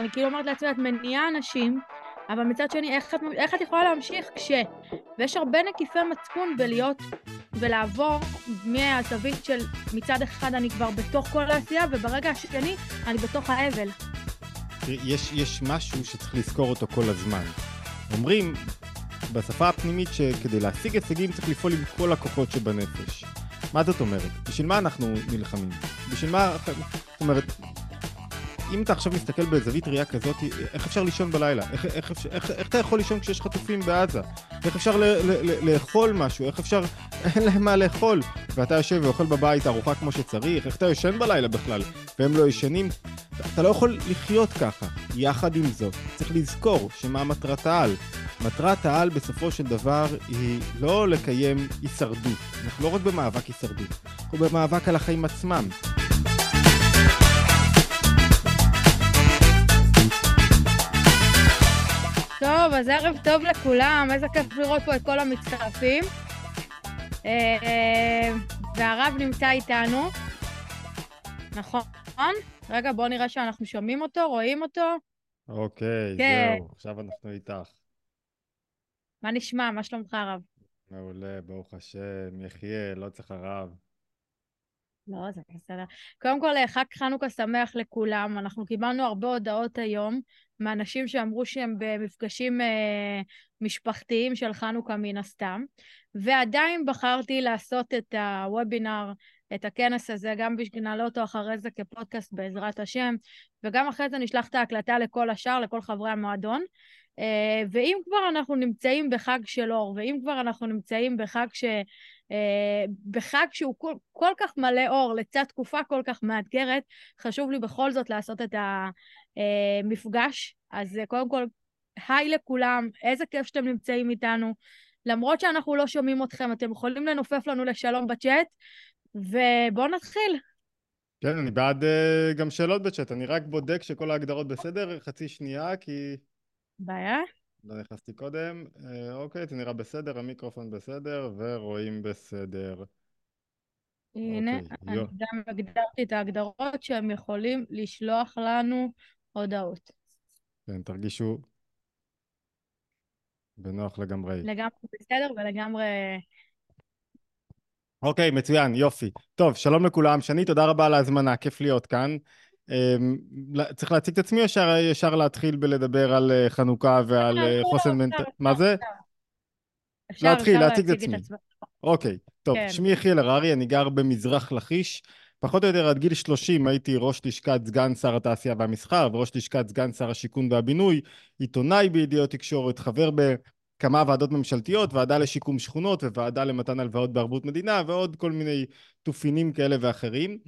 אני כאילו אומרת לעצמי, את מניעה אנשים, אבל מצד שני, איך את, איך את יכולה להמשיך כש... ויש הרבה נקיפי מצפון בלהיות ולעבור מהזווית של מצד אחד אני כבר בתוך כל העשייה, וברגע השני אני בתוך האבל. יש, יש משהו שצריך לזכור אותו כל הזמן. אומרים בשפה הפנימית שכדי להשיג הישגים צריך לפעול עם כל הכוחות שבנפש. מה זאת אומרת? בשביל מה אנחנו נלחמים? בשביל מה... זאת אומרת, אם אתה עכשיו מסתכל בזווית ראייה כזאת, איך אפשר לישון בלילה? איך, איך, איך, איך, איך אתה יכול לישון כשיש חטופים בעזה? איך אפשר ל, ל, ל, לאכול משהו? איך אפשר... אין להם מה לאכול. ואתה יושב ואוכל בבית ארוחה כמו שצריך? איך אתה ישן בלילה בכלל? והם לא ישנים? אתה, לא יכול לחיות ככה. יחד עם זאת, צריך לזכור שמה מטרת העל. מטרת העל בסופו של דבר היא לא לקיים הישרדות. אנחנו לא רק במאבק הישרדות, אנחנו במאבק על החיים עצמם. טוב, אז ערב טוב לכולם, איזה כיף לראות פה את כל המצטרפים. אה, והרב נמצא איתנו, נכון? רגע, בואו נראה שאנחנו שומעים אותו, רואים אותו. אוקיי, כן. זהו, עכשיו אנחנו איתך. מה נשמע? מה שלומך, הרב? מעולה, ברוך השם, יחיה, לא צריך הרב. לא, זה בסדר. קודם כל, חג חנוכה שמח לכולם. אנחנו קיבלנו הרבה הודעות היום מאנשים שאמרו שהם במפגשים אה, משפחתיים של חנוכה מן הסתם, ועדיין בחרתי לעשות את הוובינר, את הכנס הזה, גם נעלה אותו אחרי זה כפודקאסט בעזרת השם, וגם אחרי זה נשלח את ההקלטה לכל השאר, לכל חברי המועדון. אה, ואם כבר אנחנו נמצאים בחג של אור, ואם כבר אנחנו נמצאים בחג ש... אה, בחג שהוא כל, כל כך מלא אור, לצד תקופה כל כך מאתגרת, חשוב לי בכל זאת לעשות את המפגש. אז אה, קודם כל, היי לכולם, איזה כיף שאתם נמצאים איתנו. למרות שאנחנו לא שומעים אתכם, אתם יכולים לנופף לנו לשלום בצ'אט, ובואו נתחיל. כן, אני בעד uh, גם שאלות בצ'אט, אני רק בודק שכל ההגדרות בסדר, חצי שנייה, כי... בעיה? לא נכנסתי קודם. אה, אוקיי, זה נראה בסדר, המיקרופון בסדר, ורואים בסדר. הנה, אוקיי, אני יו. גם הגדרתי את ההגדרות שהם יכולים לשלוח לנו הודעות. כן, תרגישו בנוח לגמרי. לגמרי בסדר ולגמרי... אוקיי, מצוין, יופי. טוב, שלום לכולם. שני, תודה רבה על ההזמנה, כיף להיות כאן. אמ, צריך להציג את עצמי או ישר להתחיל בלדבר על אה, חנוכה ועל אה, חוסן מנטלי? מה זה? להתחיל, להציג את עצמי. אוקיי, טוב, כן. שמי יחיאל הררי, אני גר במזרח לכיש. פחות או יותר עד גיל 30 הייתי ראש לשכת סגן שר התעשייה והמסחר וראש לשכת סגן שר השיכון והבינוי, עיתונאי בידיעות תקשורת, חבר בכמה ועדות ממשלתיות, ועדה לשיקום שכונות וועדה למתן הלוואות בערבות מדינה ועוד כל מיני תופינים כאלה ואחרים.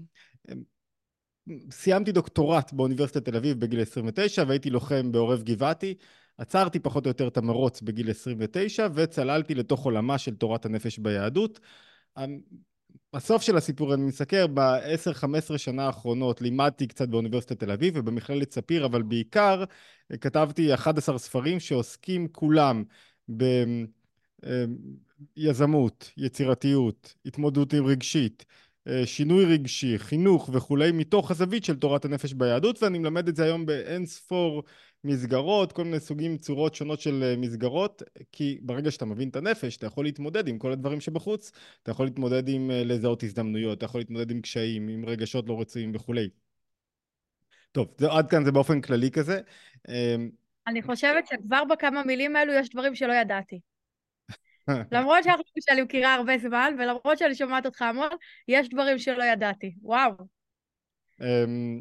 סיימתי דוקטורט באוניברסיטת תל אביב בגיל 29 והייתי לוחם בעורב גבעתי. עצרתי פחות או יותר את המרוץ בגיל 29 וצללתי לתוך עולמה של תורת הנפש ביהדות. הסוף של הסיפור אני מסקר ב-10-15 שנה האחרונות לימדתי קצת באוניברסיטת תל אביב ובמכללת ספיר אבל בעיקר כתבתי 11 ספרים שעוסקים כולם ביזמות, יצירתיות, התמודדות עם רגשית, אה, שינוי רגשי, חינוך וכולי, מתוך הזווית של תורת הנפש ביהדות, ואני מלמד את זה היום באין ספור מסגרות, כל מיני סוגים, צורות שונות של אה, מסגרות, כי ברגע שאתה מבין את הנפש, אתה יכול להתמודד עם כל הדברים שבחוץ, אתה יכול להתמודד עם אה, לזהות הזדמנויות, אתה יכול להתמודד עם קשיים, עם רגשות לא רצויים וכולי. טוב, זה, עד כאן זה באופן כללי כזה. אני חושבת שכבר בכמה מילים האלו יש דברים שלא ידעתי. למרות שאנחנו שאני מכירה הרבה זמן, ולמרות שאני שומעת אותך המון, יש דברים שלא ידעתי. וואו. אמ,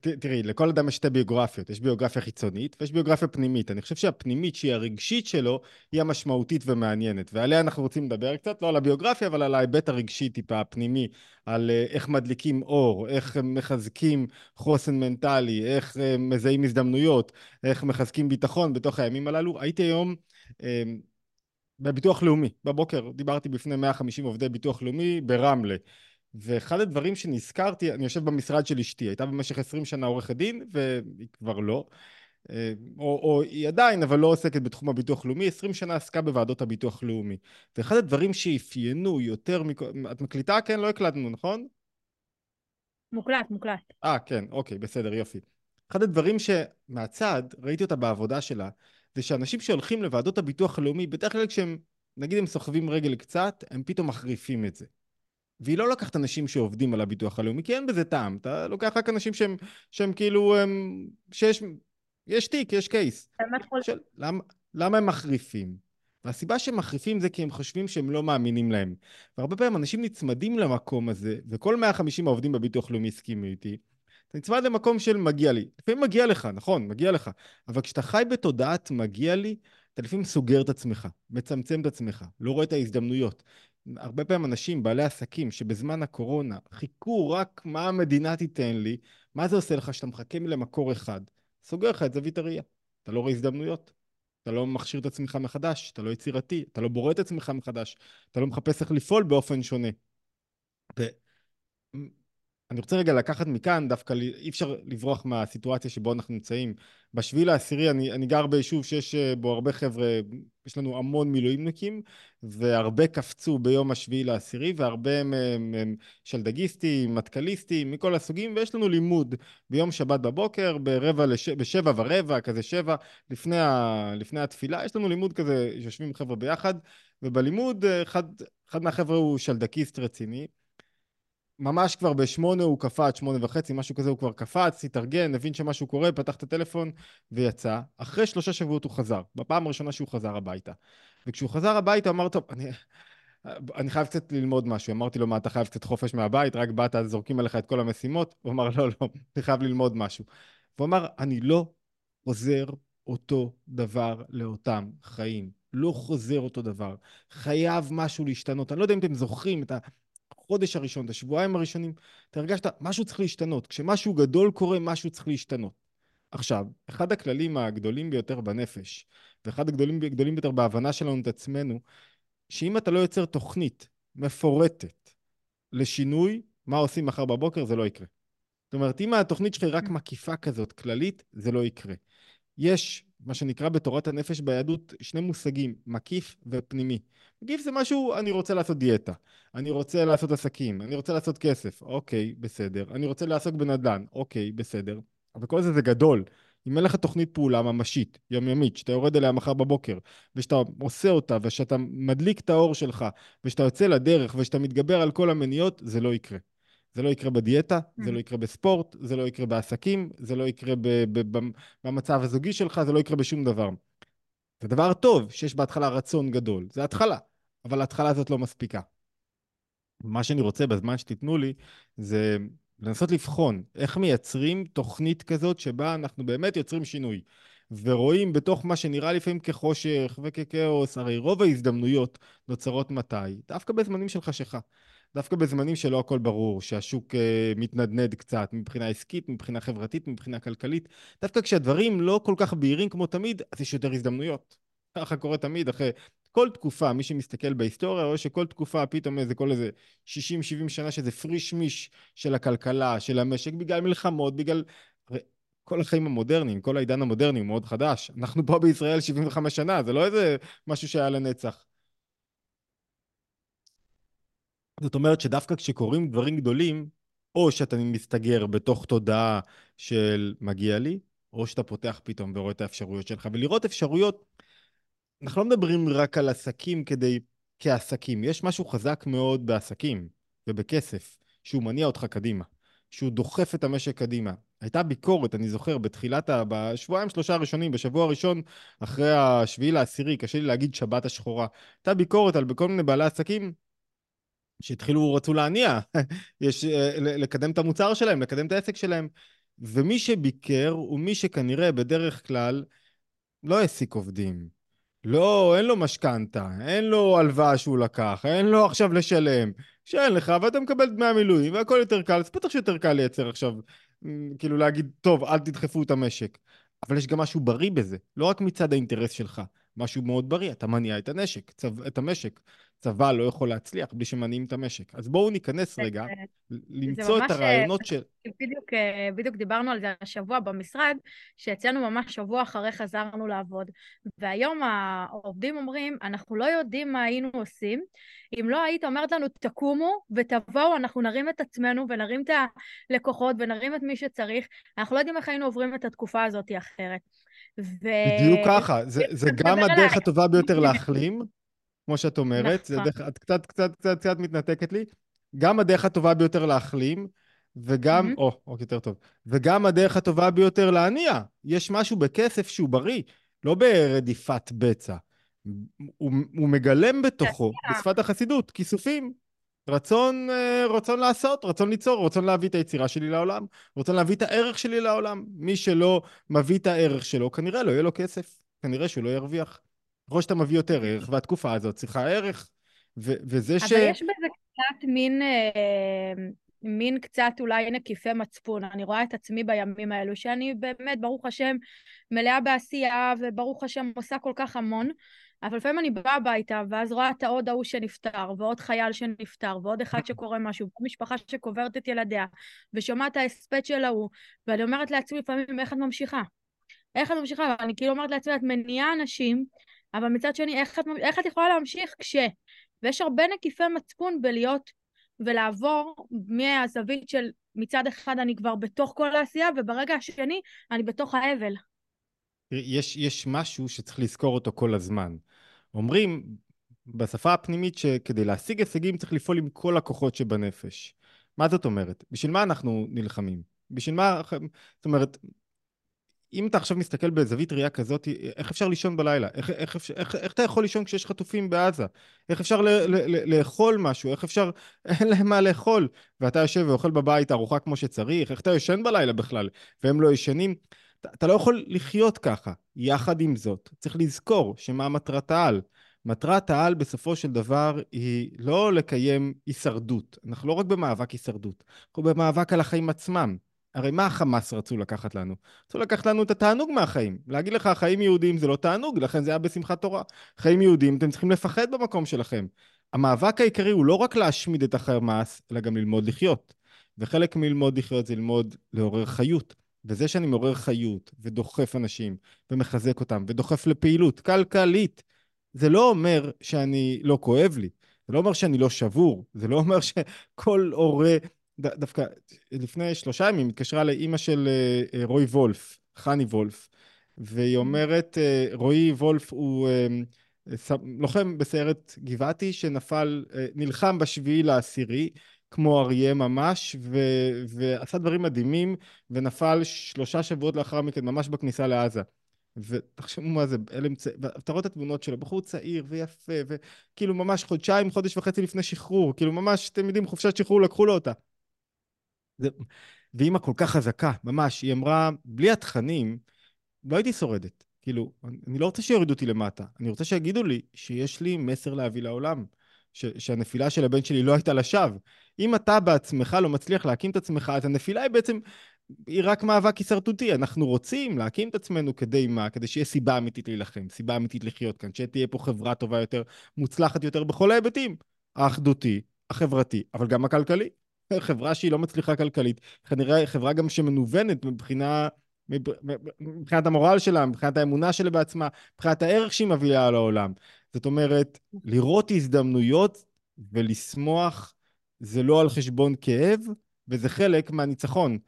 תראי, לכל אדם יש שתי ביוגרפיות, יש ביוגרפיה חיצונית ויש ביוגרפיה פנימית. אני חושב שהפנימית, שהיא הרגשית שלו, היא המשמעותית ומעניינת, ועליה אנחנו רוצים לדבר קצת, לא על הביוגרפיה, אבל על ההיבט הרגשי טיפה, הפנימי, על אה, איך מדליקים אור, איך מחזקים חוסן מנטלי, איך אה, מזהים הזדמנויות, איך מחזקים ביטחון בתוך הימים הללו. הייתי היום... בביטוח לאומי. בבוקר דיברתי בפני 150 עובדי ביטוח לאומי ברמלה. ואחד הדברים שנזכרתי, אני יושב במשרד של אשתי, הייתה במשך 20 שנה עורכת דין, והיא כבר לא. אה, או, או היא עדיין, אבל לא עוסקת בתחום הביטוח לאומי, 20 שנה עסקה בוועדות הביטוח לאומי. ואחד הדברים שאפיינו יותר מכל... את מקליטה? כן, לא הקלטנו, נכון? מוקלט, מוקלט. אה, כן, אוקיי, בסדר, יופי. אחד הדברים שמהצד, ראיתי אותה בעבודה שלה, זה שאנשים שהולכים לוועדות הביטוח הלאומי, בדרך כלל כשהם, נגיד הם סוחבים רגל קצת, הם פתאום מחריפים את זה. והיא לא לקחת אנשים שעובדים על הביטוח הלאומי, כי אין בזה טעם. אתה לוקח רק אנשים שהם, שהם כאילו, הם, שיש יש תיק, יש קייס. של, למה, למה הם מחריפים? והסיבה שהם מחריפים זה כי הם חושבים שהם לא מאמינים להם. והרבה פעמים אנשים נצמדים למקום הזה, וכל 150 העובדים בביטוח לאומי הסכימו איתי, אתה נצמד למקום של מגיע לי. לפעמים מגיע לך, נכון, מגיע לך. אבל כשאתה חי בתודעת מגיע לי, אתה לפעמים סוגר את עצמך, מצמצם את עצמך, לא רואה את ההזדמנויות. הרבה פעמים אנשים, בעלי עסקים, שבזמן הקורונה חיכו רק מה המדינה תיתן לי, מה זה עושה לך שאתה מחכה למקור אחד? סוגר לך את זווית הראייה. אתה לא רואה הזדמנויות. אתה לא מכשיר את עצמך מחדש, אתה לא יצירתי, אתה לא בורא את עצמך מחדש, אתה לא מחפש איך לפעול באופן שונה. אני רוצה רגע לקחת מכאן, דווקא אי אפשר לברוח מהסיטואציה שבו אנחנו נמצאים. בשביל העשירי, אני, אני גר ביישוב שיש אה, בו הרבה חבר'ה, יש לנו המון מילואימניקים, והרבה קפצו ביום השביעי לעשירי, והרבה הם, הם, הם שלדגיסטים, מטכליסטים, מכל הסוגים, ויש לנו לימוד ביום שבת בבוקר, ברבע לש... בשבע ורבע, כזה שבע, לפני, ה... לפני התפילה, יש לנו לימוד כזה, יושבים חבר'ה ביחד, ובלימוד אה, אחד, אחד מהחבר'ה הוא שלדקיסט רציני. ממש כבר בשמונה הוא קפץ, שמונה וחצי, משהו כזה הוא כבר קפץ, התארגן, הבין שמשהו קורה, פתח את הטלפון ויצא. אחרי שלושה שבועות הוא חזר, בפעם הראשונה שהוא חזר הביתה. וכשהוא חזר הביתה אמר, טוב, אני, אני חייב קצת ללמוד משהו. אמרתי לו, מה, אתה חייב קצת חופש מהבית? רק באת, זורקים עליך את כל המשימות? הוא אמר, לא, לא, אני חייב ללמוד משהו. והוא אמר, אני לא חוזר אותו דבר לאותם חיים. לא חוזר אותו דבר. חייב משהו להשתנות. אני לא יודע אם אתם זוכרים את ה... החודש הראשון, את השבועיים הראשונים, אתה הרגשת, משהו צריך להשתנות. כשמשהו גדול קורה, משהו צריך להשתנות. עכשיו, אחד הכללים הגדולים ביותר בנפש, ואחד הגדולים הגדולים ביותר בהבנה שלנו את עצמנו, שאם אתה לא יוצר תוכנית מפורטת לשינוי, מה עושים מחר בבוקר, זה לא יקרה. זאת אומרת, אם התוכנית שלך היא רק מקיפה כזאת, כללית, זה לא יקרה. יש מה שנקרא בתורת הנפש ביהדות שני מושגים, מקיף ופנימי. מקיף זה משהו, אני רוצה לעשות דיאטה, אני רוצה לעשות עסקים, אני רוצה לעשות כסף, אוקיי, בסדר. אני רוצה לעסוק בנדל"ן, אוקיי, בסדר. אבל כל זה זה גדול. אם אין לך תוכנית פעולה ממשית, יומיומית, שאתה יורד אליה מחר בבוקר, ושאתה עושה אותה, ושאתה מדליק את האור שלך, ושאתה יוצא לדרך, ושאתה מתגבר על כל המניות, זה לא יקרה. זה לא יקרה בדיאטה, זה לא mm. יקרה בספורט, זה לא יקרה בעסקים, זה לא יקרה במצב הזוגי שלך, זה לא יקרה בשום דבר. זה דבר טוב שיש בהתחלה רצון גדול, זה התחלה, אבל ההתחלה הזאת לא מספיקה. מה שאני רוצה בזמן שתיתנו לי, זה לנסות לבחון איך מייצרים תוכנית כזאת שבה אנחנו באמת יוצרים שינוי. ורואים בתוך מה שנראה לפעמים כחושך וככאוס, הרי רוב ההזדמנויות נוצרות מתי? דווקא בזמנים של חשיכה. דווקא בזמנים שלא הכל ברור, שהשוק uh, מתנדנד קצת מבחינה עסקית, מבחינה חברתית, מבחינה כלכלית, דווקא כשהדברים לא כל כך בהירים כמו תמיד, אז יש יותר הזדמנויות. ככה קורה תמיד, אחרי כל תקופה, מי שמסתכל בהיסטוריה רואה שכל תקופה פתאום איזה כל איזה 60-70 שנה שזה פריש מיש של הכלכלה, של המשק, בגלל מלחמות, בגלל... כל החיים המודרניים, כל העידן המודרני הוא מאוד חדש. אנחנו פה בישראל 75 שנה, זה לא איזה משהו שהיה לנצח. זאת אומרת שדווקא כשקורים דברים גדולים, או שאתה מסתגר בתוך תודעה של מגיע לי, או שאתה פותח פתאום ורואה את האפשרויות שלך. ולראות אפשרויות, אנחנו לא מדברים רק על עסקים כדי, כעסקים. יש משהו חזק מאוד בעסקים ובכסף, שהוא מניע אותך קדימה, שהוא דוחף את המשק קדימה. הייתה ביקורת, אני זוכר, בתחילת, ה... בשבועיים שלושה הראשונים, בשבוע הראשון אחרי השביעי לעשירי, קשה לי להגיד שבת השחורה, הייתה ביקורת על כל מיני בעלי עסקים שהתחילו, רצו להניע, יש, אה, לקדם את המוצר שלהם, לקדם את העסק שלהם. ומי שביקר הוא מי שכנראה בדרך כלל לא העסיק עובדים. לא, אין לו משכנתה, אין לו הלוואה שהוא לקח, אין לו עכשיו לשלם. שאין לך ואתה מקבל דמי המילואים והכל יותר קל, אז בטח שיותר קל לייצר עכשיו, כאילו להגיד, טוב, אל תדחפו את המשק. אבל יש גם משהו בריא בזה, לא רק מצד האינטרס שלך, משהו מאוד בריא, אתה מניע את הנשק, את המשק. צבא לא יכול להצליח בלי שמניעים את המשק. אז בואו ניכנס רגע, למצוא את הרעיונות של... בדיוק, בדיוק דיברנו על זה השבוע במשרד, שאצלנו ממש שבוע אחרי חזרנו לעבוד. והיום העובדים אומרים, אנחנו לא יודעים מה היינו עושים. אם לא היית אומרת לנו, תקומו ותבואו, אנחנו נרים את עצמנו ונרים את הלקוחות ונרים את מי שצריך. אנחנו לא יודעים איך היינו עוברים את התקופה הזאת אחרת. ו... בדיוק ככה, זה, זה גם הדרך הטובה ביותר להחלים, כמו שאת אומרת, נכון. דרך, את קצת, קצת, קצת, קצת מתנתקת לי, גם הדרך הטובה ביותר להחלים, וגם, mm-hmm. או, או יותר טוב, וגם הדרך הטובה ביותר להניע. יש משהו בכסף שהוא בריא, לא ברדיפת בצע. הוא, הוא מגלם בתוכו, בשפת החסידות, כיסופים. רצון, אה, רצון לעשות, רצון ליצור, רצון להביא את היצירה שלי לעולם, רצון להביא את הערך שלי לעולם. מי שלא מביא את הערך שלו, כנראה לא יהיה לו כסף, כנראה שהוא לא ירוויח. ככל שאתה מביא יותר ערך, והתקופה הזאת צריכה ערך, ו- וזה אבל ש... אבל יש בזה קצת מין, אה, מין קצת אולי נקיפי מצפון. אני רואה את עצמי בימים האלו, שאני באמת, ברוך השם, מלאה בעשייה, וברוך השם עושה כל כך המון. אבל לפעמים אני באה הביתה, ואז רואה את העוד ההוא שנפטר, ועוד חייל שנפטר, ועוד אחד שקורה משהו, ומשפחה שקוברת את ילדיה, ושומעת את ההספד של ההוא, ואני אומרת לעצמי לפעמים, איך את ממשיכה? איך את ממשיכה? ואני כאילו אומרת לעצמי, את מניעה אנשים, אבל מצד שני, איך את, איך את יכולה להמשיך כש... ויש הרבה נקיפי מצפון בלהיות ולעבור מהזווית של מצד אחד אני כבר בתוך כל העשייה, וברגע השני אני בתוך האבל. יש, יש משהו שצריך לזכור אותו כל הזמן. אומרים בשפה הפנימית שכדי להשיג הישגים צריך לפעול עם כל הכוחות שבנפש. מה זאת אומרת? בשביל מה אנחנו נלחמים? בשביל מה... זאת אומרת, אם אתה עכשיו מסתכל בזווית ראייה כזאת, איך אפשר לישון בלילה? איך, איך, איך, איך, איך אתה יכול לישון כשיש חטופים בעזה? איך אפשר ל, ל, ל, לאכול משהו? איך אפשר... אין להם מה לאכול. ואתה יושב ואוכל בבית ארוחה כמו שצריך? איך אתה ישן בלילה בכלל? והם לא ישנים? אתה, אתה לא יכול לחיות ככה. יחד עם זאת, צריך לזכור שמה מטרת העל. מטרת העל בסופו של דבר היא לא לקיים הישרדות. אנחנו לא רק במאבק הישרדות, אנחנו במאבק על החיים עצמם. הרי מה החמאס רצו לקחת לנו? רצו לקחת לנו את התענוג מהחיים. להגיד לך, חיים יהודיים זה לא תענוג, לכן זה היה בשמחת תורה. חיים יהודיים, אתם צריכים לפחד במקום שלכם. המאבק העיקרי הוא לא רק להשמיד את החמאס, אלא גם ללמוד לחיות. וחלק מללמוד לחיות זה ללמוד לעורר חיות. וזה שאני מעורר חיות, ודוחף אנשים, ומחזק אותם, ודוחף לפעילות כלכלית, זה לא אומר שאני לא כואב לי. זה לא אומר שאני לא שבור, זה לא אומר שכל הורה ד, דווקא לפני שלושה ימים התקשרה לאימא של אה, אה, רועי וולף, חני וולף, והיא mm. אומרת, אה, רועי וולף הוא לוחם בסיירת גבעתי שנפל, נלחם בשביעי לעשירי, כמו אריה ממש, ו, ועשה דברים מדהימים, ונפל שלושה שבועות לאחר מכן, ממש בכניסה לעזה. ותחשבו מה זה, אלה אמצעים, ואתה רואה את התמונות שלו, בחור צעיר ויפה, וכאילו ממש חודשיים, חודש וחצי לפני שחרור, כאילו ממש, אתם יודעים, חופשת שחרור לקחו לו אותה. זה... ואימא כל כך חזקה, ממש, היא אמרה, בלי התכנים, לא הייתי שורדת. כאילו, אני לא רוצה שיורידו אותי למטה, אני רוצה שיגידו לי שיש לי מסר להביא לעולם, ש- שהנפילה של הבן שלי לא הייתה לשווא. אם אתה בעצמך לא מצליח להקים את עצמך, אז הנפילה היא בעצם, היא רק מאבק הישרדותי. אנחנו רוצים להקים את עצמנו כדי מה? כדי שיהיה סיבה אמיתית להילחם, סיבה אמיתית לחיות כאן, שתהיה פה חברה טובה יותר, מוצלחת יותר בכל ההיבטים. האחדותי, החברתי, אבל גם הכלכלי. חברה שהיא לא מצליחה כלכלית, כנראה חברה גם שמנוונת מבחינה, מבחינת המורל שלה, מבחינת האמונה שלה בעצמה, מבחינת הערך שהיא מביאה לעולם. זאת אומרת, לראות הזדמנויות ולשמוח זה לא על חשבון כאב, וזה חלק מהניצחון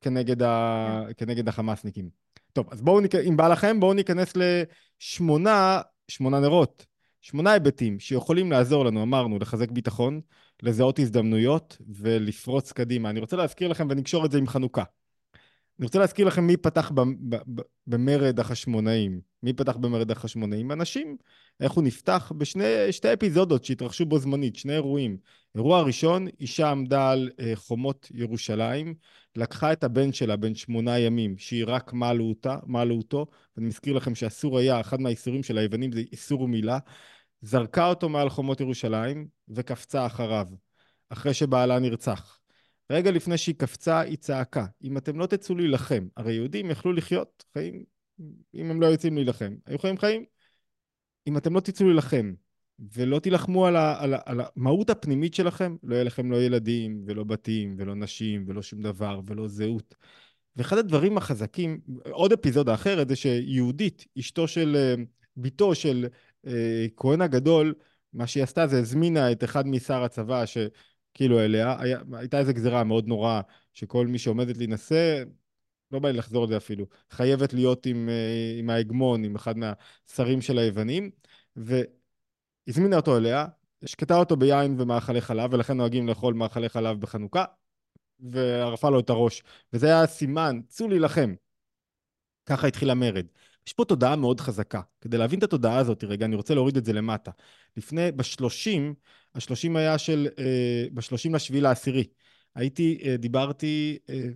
כנגד, ה... כנגד החמאסניקים. טוב, אז בואו, ניכ... אם בא לכם, בואו ניכנס לשמונה, שמונה נרות, שמונה היבטים שיכולים לעזור לנו, אמרנו, לחזק ביטחון, לזהות הזדמנויות ולפרוץ קדימה. אני רוצה להזכיר לכם, ונקשור את זה עם חנוכה. אני רוצה להזכיר לכם מי פתח במרד החשמונאים. מי פתח במרד החשמונאים? אנשים. איך הוא נפתח? בשתי אפיזודות שהתרחשו בו זמנית, שני אירועים. אירוע ראשון, אישה עמדה על uh, חומות ירושלים, לקחה את הבן שלה, בן שמונה ימים, שהיא רק מעלו אותו, ואני מזכיר לכם שאסור היה, אחד מהאיסורים של היוונים זה איסור מילה, זרקה אותו מעל חומות ירושלים וקפצה אחריו, אחרי שבעלה נרצח. רגע לפני שהיא קפצה, היא צעקה, אם אתם לא תצאו להילחם, הרי יהודים יכלו לחיות חיים אם הם לא יוצאים להילחם. היו חיים חיים? אם אתם לא תצאו להילחם ולא תילחמו על, ה, על, ה, על המהות הפנימית שלכם, לא יהיה לכם לא ילדים, ולא בתים, ולא נשים, ולא שום דבר, ולא זהות. ואחד הדברים החזקים, עוד אפיזודה אחרת, זה שיהודית, אשתו של, אה, בתו של כהן הגדול, מה שהיא עשתה זה הזמינה את אחד משר הצבא שכאילו אליה, היה, הייתה איזו גזירה מאוד נוראה, שכל מי שעומדת להינשא, לא בא לי לחזור על זה אפילו, חייבת להיות עם, אה, עם ההגמון, עם אחד מהשרים של היוונים, והזמינה אותו אליה, השקטה אותו ביין ומאכלי חלב, ולכן נוהגים לאכול מאכלי חלב בחנוכה, וערפה לו את הראש. וזה היה סימן, צאו להילחם. ככה התחיל המרד. יש פה תודעה מאוד חזקה. כדי להבין את התודעה הזאת, רגע, אני רוצה להוריד את זה למטה. לפני, בשלושים, השלושים היה של, אה, בשלושים לשביעי לעשירי. הייתי, אה, דיברתי אה,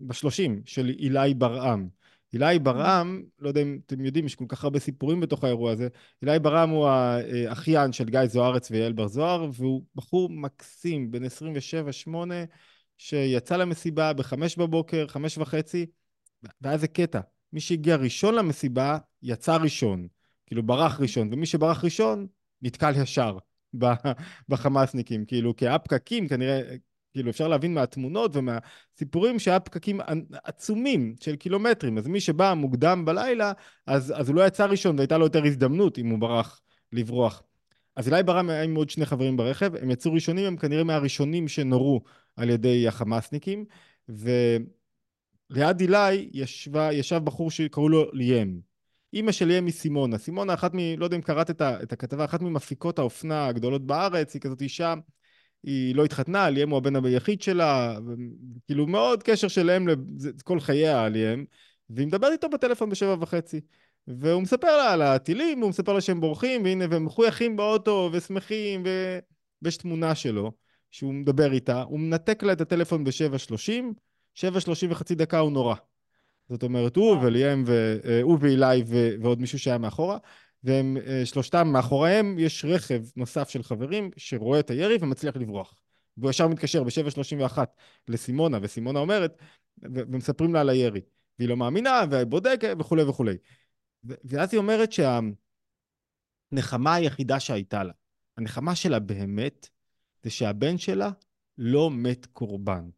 בשלושים של אילי ברעם. אילי ברעם, לא יודע אם אתם יודעים, יש כל כך הרבה סיפורים בתוך האירוע הזה. אילי ברעם הוא האחיין של גיא זוארץ ויעל בר זוהר, והוא בחור מקסים, בן 27-8, שיצא למסיבה בחמש בבוקר, חמש וחצי, והיה איזה קטע. מי שהגיע ראשון למסיבה, יצא ראשון. כאילו, ברח ראשון, ומי שברח ראשון, נתקל ישר בחמאסניקים. כאילו, כי היה פקקים, כנראה, כאילו, אפשר להבין מהתמונות ומהסיפורים שהיה פקקים עצומים של קילומטרים. אז מי שבא מוקדם בלילה, אז, אז הוא לא יצא ראשון והייתה לו יותר הזדמנות אם הוא ברח לברוח. אז אלי ברם היה עם עוד שני חברים ברכב, הם יצאו ראשונים, הם כנראה מהראשונים שנורו על ידי החמאסניקים, וליד אילי ישבה, ישב בחור שקראו לו ליאם. אימא של ליאם היא סימונה. סימונה, אחת מ... לא יודע אם קראת את, ה, את הכתבה, אחת ממפיקות האופנה הגדולות בארץ, היא כזאת אישה, היא לא התחתנה, ליאם הוא הבן היחיד שלה, כאילו מאוד קשר של אם כל חייה, ליאם, והיא מדברת איתו בטלפון בשבע וחצי. והוא מספר לה על הטילים, הוא מספר לה שהם בורחים, והנה, והם מחויכים באוטו, ושמחים, ו... ויש תמונה שלו, שהוא מדבר איתה, הוא מנתק לה את הטלפון ב-7.30, 7.30 וחצי דקה הוא נורא. זאת אומרת, הוא וליאם, הוא אה, ואילי ועוד מישהו שהיה מאחורה, והם אה, שלושתם, מאחוריהם יש רכב נוסף של חברים שרואה את הירי ומצליח לברוח. והוא ישר מתקשר ב-7.31 לסימונה, וסימונה אומרת, ומספרים לה על הירי. והיא לא מאמינה, ובודקת וכולי וכולי. ואז היא אומרת שהנחמה היחידה שהייתה לה, הנחמה שלה באמת, זה שהבן שלה לא מת קורבן.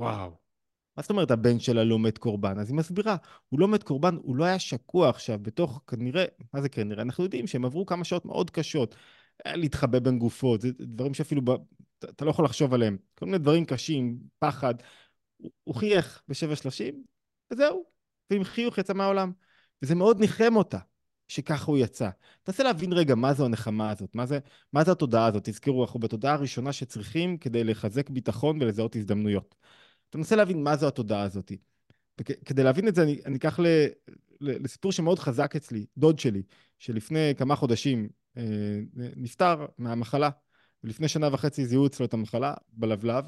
וואו. מה זאת אומרת הבן שלה לא מת קורבן? אז היא מסבירה, הוא לא מת קורבן, הוא לא היה שקוע עכשיו בתוך, כנראה, מה זה כנראה? אנחנו יודעים שהם עברו כמה שעות מאוד קשות. להתחבא בין גופות, זה דברים שאפילו, ב... אתה לא יכול לחשוב עליהם. כל מיני דברים קשים, פחד. הוא חייך ב-7.30, וזהו. ועם חיוך יצא מהעולם. וזה מאוד ניחם אותה שככה הוא יצא. תנסה להבין רגע מה זו הנחמה הזאת, מה זה, מה זה התודעה הזאת. תזכרו, אנחנו בתודעה הראשונה שצריכים כדי לחזק ביטחון ולזהות הזדמנויות. תנסה להבין מה זו התודעה הזאת. וכדי להבין את זה, אני, אני אקח ל, ל, לסיפור שמאוד חזק אצלי, דוד שלי, שלפני כמה חודשים אה, נפטר מהמחלה, ולפני שנה וחצי זיהו אצלו את המחלה בלבלב,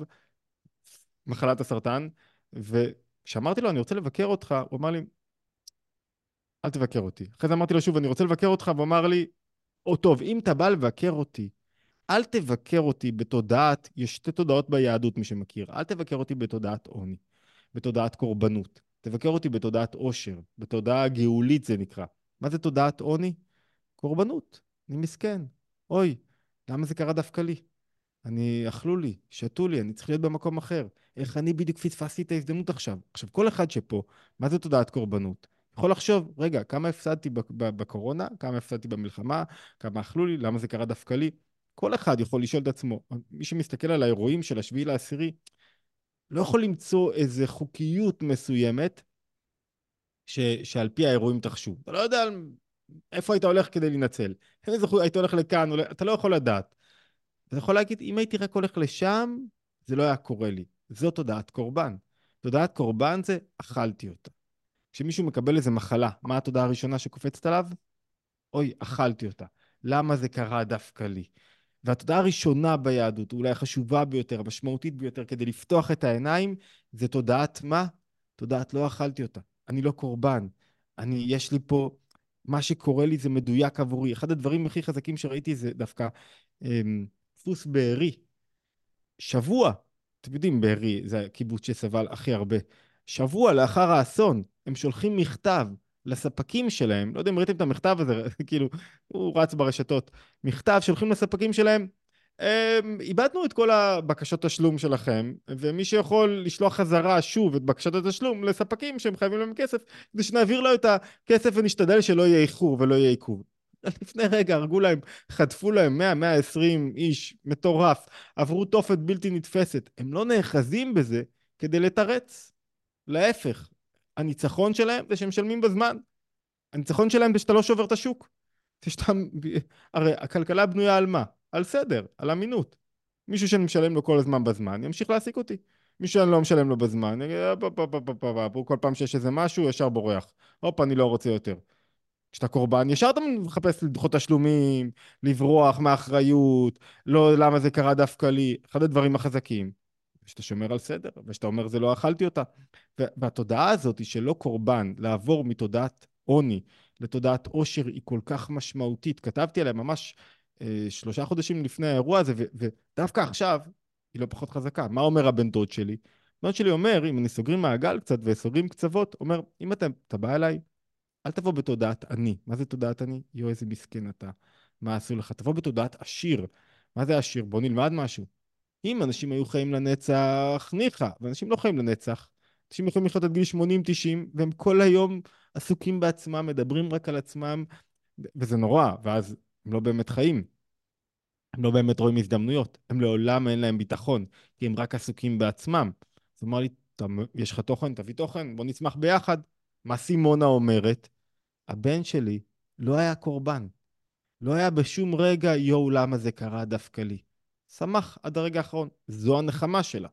מחלת הסרטן, וכשאמרתי לו, אני רוצה לבקר אותך, הוא אמר לי, אל תבקר אותי. אחרי זה אמרתי לו שוב, אני רוצה לבקר אותך, והוא אמר לי, או טוב, אם אתה בא לבקר אותי, אל תבקר אותי בתודעת, יש שתי תודעות ביהדות, מי שמכיר, אל תבקר אותי בתודעת עוני, בתודעת קורבנות. תבקר אותי בתודעת עושר, בתודעה גאולית זה נקרא. מה זה תודעת עוני? קורבנות. אני מסכן. אוי, למה זה קרה דווקא לי? אני, אכלו לי, שתו לי, אני צריך להיות במקום אחר. איך אני בדיוק פספסתי את ההזדמנות עכשיו? עכשיו, כל אחד שפה, מה זה תודעת קורבנות? יכול לחשוב, רגע, כמה הפסדתי בקורונה, כמה הפסדתי במלחמה, כמה אכלו לי, למה זה קרה דווקא לי? כל אחד יכול לשאול את עצמו. מי שמסתכל על האירועים של השביעי לעשירי, לא יכול למצוא איזו חוקיות מסוימת ש, שעל פי האירועים תחשו. אתה לא יודע איפה היית הולך כדי להינצל. איזה חוק, היית הולך לכאן, אתה לא יכול לדעת. אתה יכול להגיד, אם הייתי רק הולך לשם, זה לא היה קורה לי. זו תודעת קורבן. תודעת קורבן זה, אכלתי אותה. כשמישהו מקבל איזה מחלה, מה התודעה הראשונה שקופצת עליו? אוי, אכלתי אותה. למה זה קרה דווקא לי? והתודעה הראשונה ביהדות, אולי החשובה ביותר, המשמעותית ביותר, כדי לפתוח את העיניים, זה תודעת מה? תודעת לא אכלתי אותה. אני לא קורבן. אני, יש לי פה, מה שקורה לי זה מדויק עבורי. אחד הדברים הכי חזקים שראיתי זה דווקא אמ, דפוס בארי. שבוע, אתם יודעים, בארי זה הקיבוץ שסבל הכי הרבה. שבוע לאחר האסון, הם שולחים מכתב לספקים שלהם, לא יודע אם ראיתם את המכתב הזה, כאילו, הוא רץ ברשתות, מכתב שולחים לספקים שלהם, אמ, איבדנו את כל הבקשות תשלום שלכם, ומי שיכול לשלוח חזרה שוב את בקשת התשלום לספקים שהם חייבים להם כסף, כדי שנעביר לו את הכסף ונשתדל שלא יהיה איחור ולא יהיה עיכוב. לפני רגע הרגו להם, חטפו להם 100-120 איש, מטורף, עברו תופת בלתי נתפסת. הם לא נאחזים בזה כדי לתרץ. להפך, הניצחון שלהם זה שהם משלמים בזמן. הניצחון שלהם זה שאתה לא שובר את השוק. זה שאתה... הרי הכלכלה בנויה על מה? על סדר, על אמינות. מישהו שאני משלם לו כל הזמן בזמן, ימשיך להעסיק אותי. מישהו שאני לא משלם לו בזמן, כל פעם שיש איזה משהו, ישר בורח. הופ, אני לא רוצה יותר. כשאתה קורבן, ישר אתה מחפש לדחות תשלומים, לברוח מאחריות, לא למה זה קרה דווקא לי, אחד הדברים החזקים. שאתה שומר על סדר, ושאתה אומר זה לא אכלתי אותה. והתודעה הזאת היא שלא קורבן, לעבור מתודעת עוני לתודעת עושר היא כל כך משמעותית. כתבתי עליה ממש אה, שלושה חודשים לפני האירוע הזה, ודווקא עכשיו היא לא פחות חזקה. מה אומר הבן דוד שלי? הבן דוד שלי אומר, אם אני סוגרים מעגל קצת וסוגרים קצוות, אומר, אם אתה, אתה בא אליי, אל תבוא בתודעת אני. מה זה תודעת אני? יואו, איזה מסכן אתה. מה עשו לך? תבוא בתודעת עשיר. מה זה עשיר? בוא נלמד משהו. אם אנשים היו חיים לנצח, ניחא, ואנשים לא חיים לנצח. אנשים יכולים לחיות עד גיל 80-90, והם כל היום עסוקים בעצמם, מדברים רק על עצמם, וזה נורא, ואז הם לא באמת חיים. הם לא באמת רואים הזדמנויות. הם לעולם אין להם ביטחון, כי הם רק עסוקים בעצמם. אז הוא אמר לי, יש לך תוכן? תביא תוכן, בוא נצמח ביחד. מה סימונה אומרת? הבן שלי לא היה קורבן. לא היה בשום רגע, יואו, למה זה קרה דווקא לי. שמח עד הרגע האחרון. זו הנחמה שלה.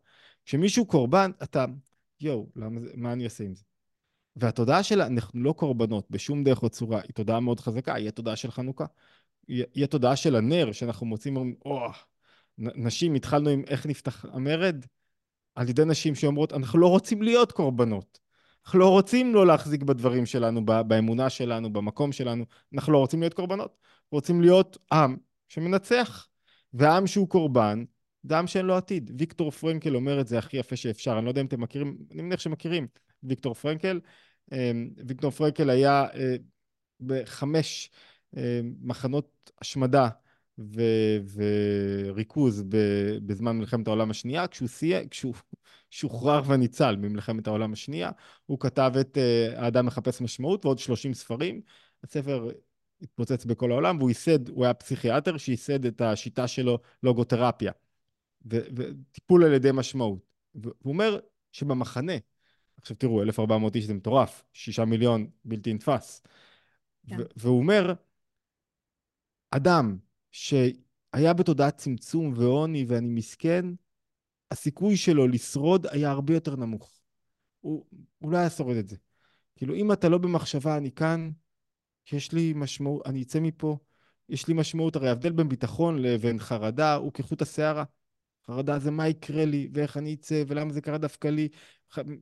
כשמישהו קורבן, אתה, יואו, מה אני עושה עם זה? והתודעה שלה, אנחנו לא קורבנות בשום דרך או צורה, היא תודעה מאוד חזקה, היא התודעה של חנוכה. היא התודעה של הנר, שאנחנו מוצאים, או, נשים, התחלנו עם איך נפתח המרד, על ידי נשים שאומרות, אנחנו לא רוצים להיות קורבנות. אנחנו לא רוצים לא להחזיק בדברים שלנו, באמונה שלנו, במקום שלנו, אנחנו לא רוצים להיות קורבנות. רוצים להיות עם שמנצח. ועם שהוא קורבן, זה עם שאין לו עתיד. ויקטור פרנקל אומר את זה הכי יפה שאפשר, אני לא יודע אם אתם מכירים, אני מניח שמכירים, ויקטור פרנקל. אמ, ויקטור פרנקל היה אה, בחמש אה, מחנות השמדה ו- וריכוז בזמן מלחמת העולם השנייה, כשהוא, סייע, כשהוא שוחרר וניצל ממלחמת העולם השנייה, הוא כתב את אה, האדם מחפש משמעות ועוד 30 ספרים. הספר התפוצץ בכל העולם, והוא ייסד, הוא היה פסיכיאטר שייסד את השיטה שלו, לוגותרפיה, וטיפול על ידי משמעות. והוא אומר שבמחנה, עכשיו תראו, 1,400 איש זה מטורף, שישה מיליון בלתי נתפס. כן. והוא אומר, אדם שהיה בתודעת צמצום ועוני ואני מסכן, הסיכוי שלו לשרוד היה הרבה יותר נמוך. הוא, הוא לא היה שורד את זה. כאילו, אם אתה לא במחשבה, אני כאן, יש לי משמעות, אני אצא מפה, יש לי משמעות, הרי ההבדל בין ביטחון לבין חרדה הוא כחוט השערה. חרדה זה מה יקרה לי, ואיך אני אצא, ולמה זה קרה דווקא לי,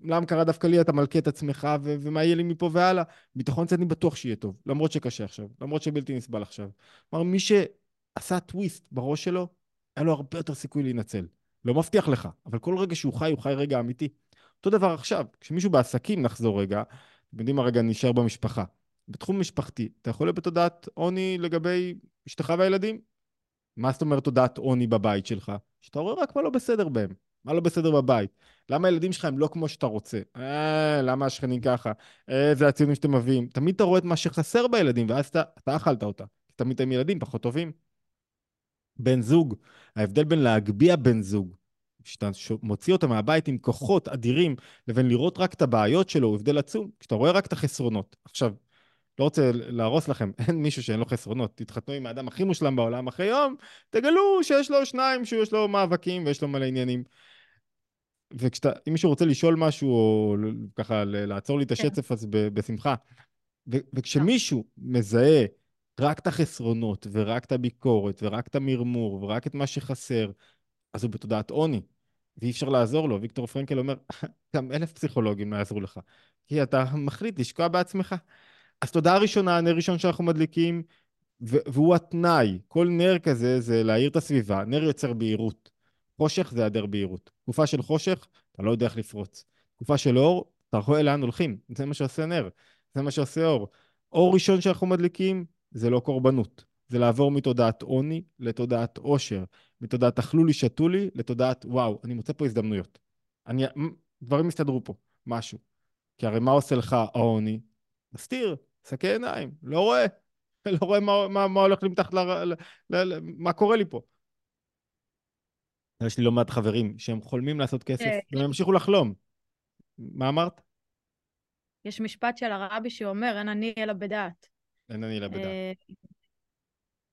למה קרה דווקא לי, אתה מלכה את עצמך, ו- ומה יהיה לי מפה והלאה. ביטחון זה אני בטוח שיהיה טוב, למרות שקשה עכשיו, למרות שבלתי נסבל עכשיו. כלומר, מי שעשה טוויסט בראש שלו, היה לו הרבה יותר סיכוי להינצל. לא מבטיח לך, אבל כל רגע שהוא חי, הוא חי רגע אמיתי. אותו דבר עכשיו, כשמישהו בעסקים, נחזור רגע, אתם יודעים מה רגע נשאר במשפחה. בתחום משפחתי, אתה יכול להיות בתודעת עוני לגבי אשתך והילדים? מה זאת אומרת תודעת עוני בבית שלך? שאתה רואה רק מה לא בסדר בהם, מה לא בסדר בבית. למה הילדים שלך הם לא כמו שאתה רוצה? אה, למה השכנים ככה? איזה אה, הציונים שאתם מביאים. תמיד אתה רואה את מה שחסר בילדים, ואז אתה, אתה אכלת אותה. תמיד הם ילדים פחות טובים. בן זוג, ההבדל בין להגביה בן זוג, כשאתה מוציא אותו מהבית עם כוחות אדירים, לבין לראות רק את הבעיות שלו, הוא הבדל עצום, כשאתה רואה רק את החסרונות. עכשיו, לא רוצה להרוס לכם, אין מישהו שאין לו חסרונות. תתחתנו עם האדם הכי מושלם בעולם אחרי יום, תגלו שיש לו שניים, שיש לו מאבקים ויש לו מלא עניינים. וכשאתה, אם מישהו רוצה לשאול משהו, או ככה לעצור לי את כן. השצף, אז בשמחה. וכשמישהו מזהה רק את החסרונות, ורק את הביקורת, ורק את המרמור, ורק את מה שחסר, אז הוא בתודעת עוני, ואי אפשר לעזור לו. ויקטור פרנקל אומר, גם אלף פסיכולוגים לא יעזרו לך, כי אתה מחליט לשקוע בעצמך. אז תודה ראשונה, נר ראשון שאנחנו מדליקים, והוא התנאי. כל נר כזה זה להאיר את הסביבה. נר יוצר בהירות. חושך זה היעדר בהירות. תקופה של חושך, אתה לא יודע איך לפרוץ. תקופה של אור, אתה רואה לאן הולכים. זה מה שעושה נר. זה מה שעושה אור. אור ראשון שאנחנו מדליקים זה לא קורבנות. זה לעבור מתודעת עוני לתודעת עושר, מתודעת אכלו לי, שתו לי, לתודעת וואו, אני מוצא פה הזדמנויות. אני, דברים יסתדרו פה, משהו. כי הרי מה עושה לך העוני? מסתיר, שקי עיניים, לא רואה. לא רואה מה, מה, מה הולך לי מתחת ל... ל, ל, ל מה קורה לי פה. יש לי לא מעט חברים שהם חולמים לעשות כסף, אה, והם ימשיכו לחלום. מה אמרת? יש משפט של הרבי שאומר, אין אני אלא בדעת. אין אני אלא בדעת. אה,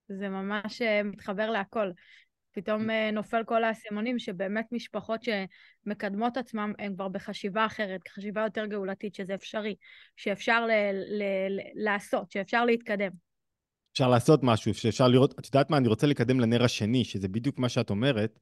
זה ממש אה, מתחבר להכל. פתאום נופל כל האסימונים שבאמת משפחות שמקדמות עצמם הן כבר בחשיבה אחרת, חשיבה יותר גאולתית, שזה אפשרי, שאפשר ל- ל- ל- לעשות, שאפשר להתקדם. אפשר לעשות משהו, שאפשר לראות, את יודעת מה, אני רוצה לקדם לנר השני, שזה בדיוק מה שאת אומרת.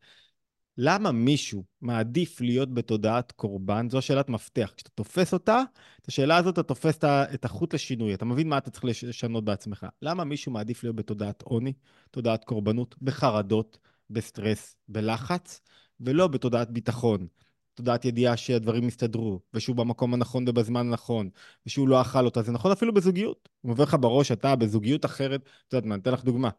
למה מישהו מעדיף להיות בתודעת קורבן? זו שאלת מפתח. כשאתה תופס אותה, את השאלה הזאת אתה תופס את החוט לשינוי, אתה מבין מה אתה צריך לשנות בעצמך. למה מישהו מעדיף להיות בתודעת עוני, תודעת קורבנות, בחרדות, בסטרס, בלחץ, ולא בתודעת ביטחון? תודעת ידיעה שהדברים יסתדרו, ושהוא במקום הנכון ובזמן הנכון, ושהוא לא אכל אותה. זה נכון אפילו בזוגיות. הוא עובר לך בראש, אתה בזוגיות אחרת, את יודעת מה, אני אתן לך דוגמה.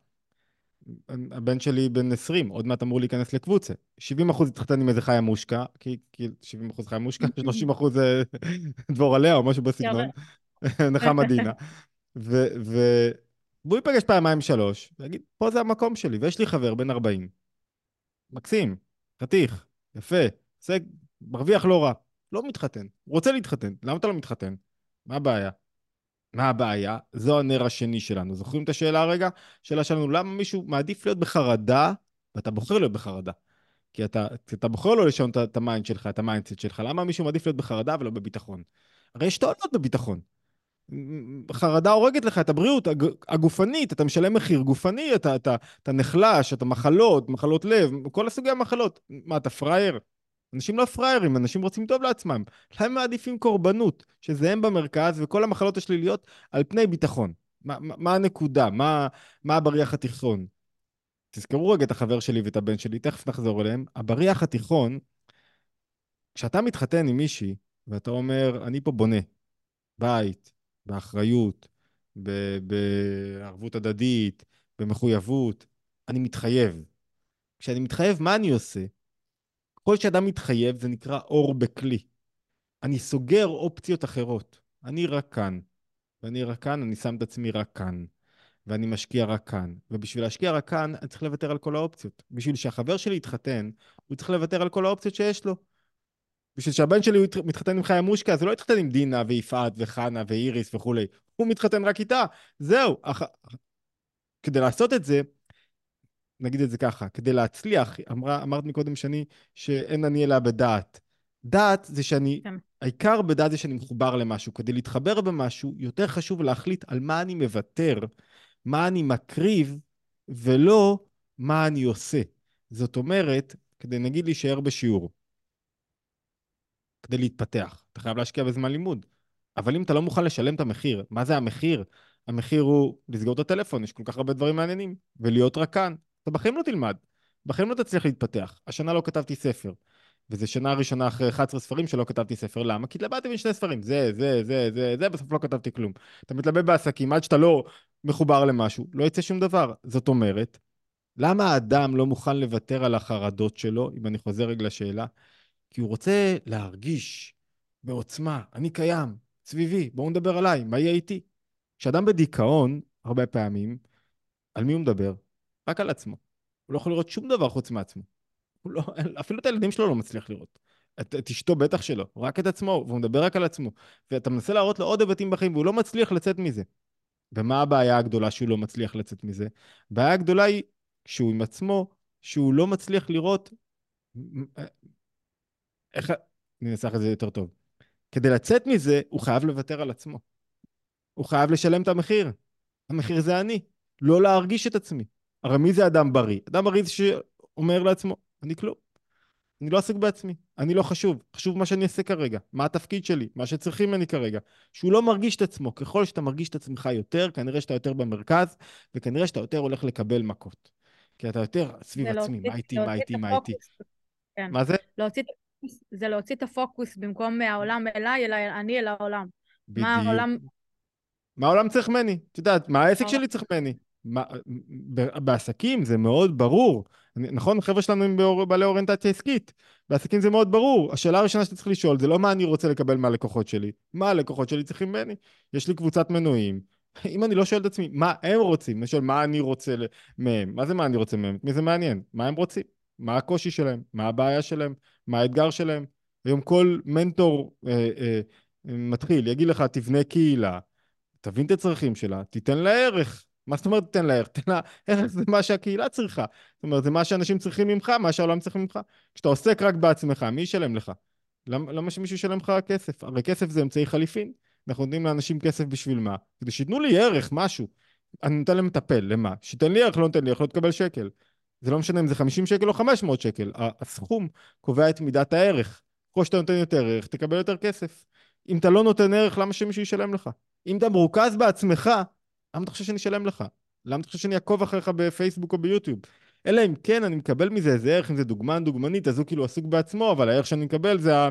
הבן שלי בן 20, עוד מעט אמור להיכנס לקבוצה. 70 אחוז התחתן עם איזה חיה מושקע, כי, כי 70 אחוז חיה מושקע, 30 אחוז דבורה לאה או משהו בסגנון, נחמה דינה. והוא ייפגש פעמיים שלוש, ויגיד, פה זה המקום שלי, ויש לי חבר בן 40, מקסים, חתיך, יפה, זה מרוויח לא רע, לא מתחתן, רוצה להתחתן, למה אתה לא מתחתן? מה הבעיה? מה הבעיה? זו הנר השני שלנו. זוכרים את השאלה הרגע? השאלה שלנו, למה מישהו מעדיף להיות בחרדה, ואתה בוחר להיות בחרדה? כי אתה, אתה בוחר לא לשנות את ה mind שלך, את ה mindset שלך. למה מישהו מעדיף להיות בחרדה ולא בביטחון? הרי יש תועלות בביטחון. חרדה הורגת לך את הבריאות הגופנית, אתה משלם מחיר גופני, אתה, אתה, אתה נחלש, אתה מחלות, מחלות לב, כל הסוגי המחלות. מה, אתה פראייר? אנשים לא פראיירים, אנשים רוצים טוב לעצמם. להם מעדיפים קורבנות, שזה הם במרכז, וכל המחלות השליליות על פני ביטחון. מה, מה, מה הנקודה? מה, מה הבריח התיכון? תזכרו רגע את החבר שלי ואת הבן שלי, תכף נחזור אליהם. הבריח התיכון, כשאתה מתחתן עם מישהי, ואתה אומר, אני פה בונה, בית, באחריות, בערבות הדדית, במחויבות, אני מתחייב. כשאני מתחייב, מה אני עושה? כל שאדם מתחייב זה נקרא אור בכלי. אני סוגר אופציות אחרות. אני רק כאן. ואני רק כאן, אני שם את עצמי רק כאן. ואני משקיע רק כאן. ובשביל להשקיע רק כאן, אני צריך לוותר על כל האופציות. בשביל שהחבר שלי יתחתן, הוא צריך לוותר על כל האופציות שיש לו. בשביל שהבן שלי מתחתן עם חיה מושקה, זה לא יתחתן עם דינה ויפעת וחנה ואיריס וכולי. הוא מתחתן רק איתה. זהו. אח... כדי לעשות את זה, נגיד את זה ככה, כדי להצליח, אמרה, אמרת מקודם שאני, שאין אני אלא בדעת. דעת זה שאני, כן. העיקר בדעת זה שאני מחובר למשהו. כדי להתחבר במשהו, יותר חשוב להחליט על מה אני מוותר, מה אני מקריב, ולא מה אני עושה. זאת אומרת, כדי נגיד להישאר בשיעור, כדי להתפתח, אתה חייב להשקיע בזמן לימוד. אבל אם אתה לא מוכן לשלם את המחיר, מה זה המחיר? המחיר הוא לסגור את הטלפון, יש כל כך הרבה דברים מעניינים, ולהיות רק כאן. אתה בחיים לא תלמד, בחיים לא תצליח להתפתח. השנה לא כתבתי ספר, וזו שנה ראשונה אחרי 11 ספרים שלא כתבתי ספר. למה? כי התלבטתי בין שני ספרים, זה, זה, זה, זה, זה, בסוף לא כתבתי כלום. אתה מתלבט בעסקים, עד שאתה לא מחובר למשהו, לא יצא שום דבר. זאת אומרת, למה האדם לא מוכן לוותר על החרדות שלו, אם אני חוזר רגע לשאלה? כי הוא רוצה להרגיש בעוצמה, אני קיים, סביבי, בואו נדבר עליי, מה יהיה איתי? כשאדם בדיכאון, הרבה פעמים, על מי הוא מדבר? רק על עצמו. הוא לא יכול לראות שום דבר חוץ מעצמו. לא, אפילו את הילדים שלו לא מצליח לראות. את, את אשתו בטח שלא, רק את עצמו, והוא מדבר רק על עצמו. ואתה מנסה להראות לו עוד היבטים בחיים, והוא לא מצליח לצאת מזה. ומה הבעיה הגדולה שהוא לא מצליח לצאת מזה? הבעיה הגדולה היא שהוא עם עצמו, שהוא לא מצליח לראות... איך... אני אנסח את זה יותר טוב. כדי לצאת מזה, הוא חייב לוותר על עצמו. הוא חייב לשלם את המחיר. המחיר זה אני. לא להרגיש את עצמי. הרי מי זה אדם בריא? אדם בריא זה שאומר לעצמו, אני כלום. אני לא עסק בעצמי, אני לא חשוב, חשוב מה שאני אעשה כרגע, מה התפקיד שלי, מה שצריכים ממני כרגע. שהוא לא מרגיש את עצמו, ככל שאתה מרגיש את עצמך יותר, כנראה שאתה יותר במרכז, וכנראה שאתה יותר הולך לקבל מכות. כי אתה יותר סביב עצמי, מה איתי, מה איתי, מה איתי. כן. מה זה? להוציא, זה להוציא את הפוקוס במקום מהעולם אליי, אלא אני אל העולם. בדיוק. מה העולם מה העולם צריך ממני? את יודעת, מה העסק שלי צריך ממני? מה, בעסקים זה מאוד ברור. נכון, חבר'ה שלנו הם בעלי אוריינטציה עסקית. בעסקים זה מאוד ברור. השאלה הראשונה שאתה צריך לשאול זה לא מה אני רוצה לקבל מהלקוחות שלי, מה הלקוחות שלי צריכים ממני. יש לי קבוצת מנויים. אם אני לא שואל את עצמי מה הם רוצים, אני שואל מה אני רוצה מהם. מה זה מה אני רוצה מהם? מי זה מעניין? מה הם רוצים? מה הקושי שלהם? מה הבעיה שלהם? מה האתגר שלהם? היום כל מנטור אה, אה, מתחיל, יגיד לך, תבנה קהילה, תבין את הצרכים שלה, תיתן לה ערך. מה זאת אומרת תיתן לה ערך? תן לה ערך זה מה שהקהילה צריכה. זאת אומרת, זה מה שאנשים צריכים ממך, מה שהעולם צריך ממך. כשאתה עוסק רק בעצמך, מי ישלם לך? למה, למה שמישהו ישלם לך כסף? הרי כסף זה אמצעי חליפין. אנחנו נותנים לאנשים כסף בשביל מה? כדי שייתנו לי ערך, משהו. אני נותן להם מטפל, למה? שייתן לי ערך, לא נותן לי ערך, לא תקבל שקל. זה לא משנה אם זה 50 שקל או 500 שקל. הסכום קובע את מידת הערך. ככל שאתה נותן יותר ערך, תקבל יותר כסף. אם אתה לא נותן ערך, למה שמישהו ישלם לך? אם אתה מרוכז בעצמך, למה אתה חושב שאני אשלם לך? למה אתה חושב שאני אעקוב אחריך בפייסבוק או ביוטיוב? אלא אם כן אני מקבל מזה איזה ערך, אם זה דוגמן דוגמנית, אז הוא כאילו עסוק בעצמו, אבל הערך שאני מקבל זה ה...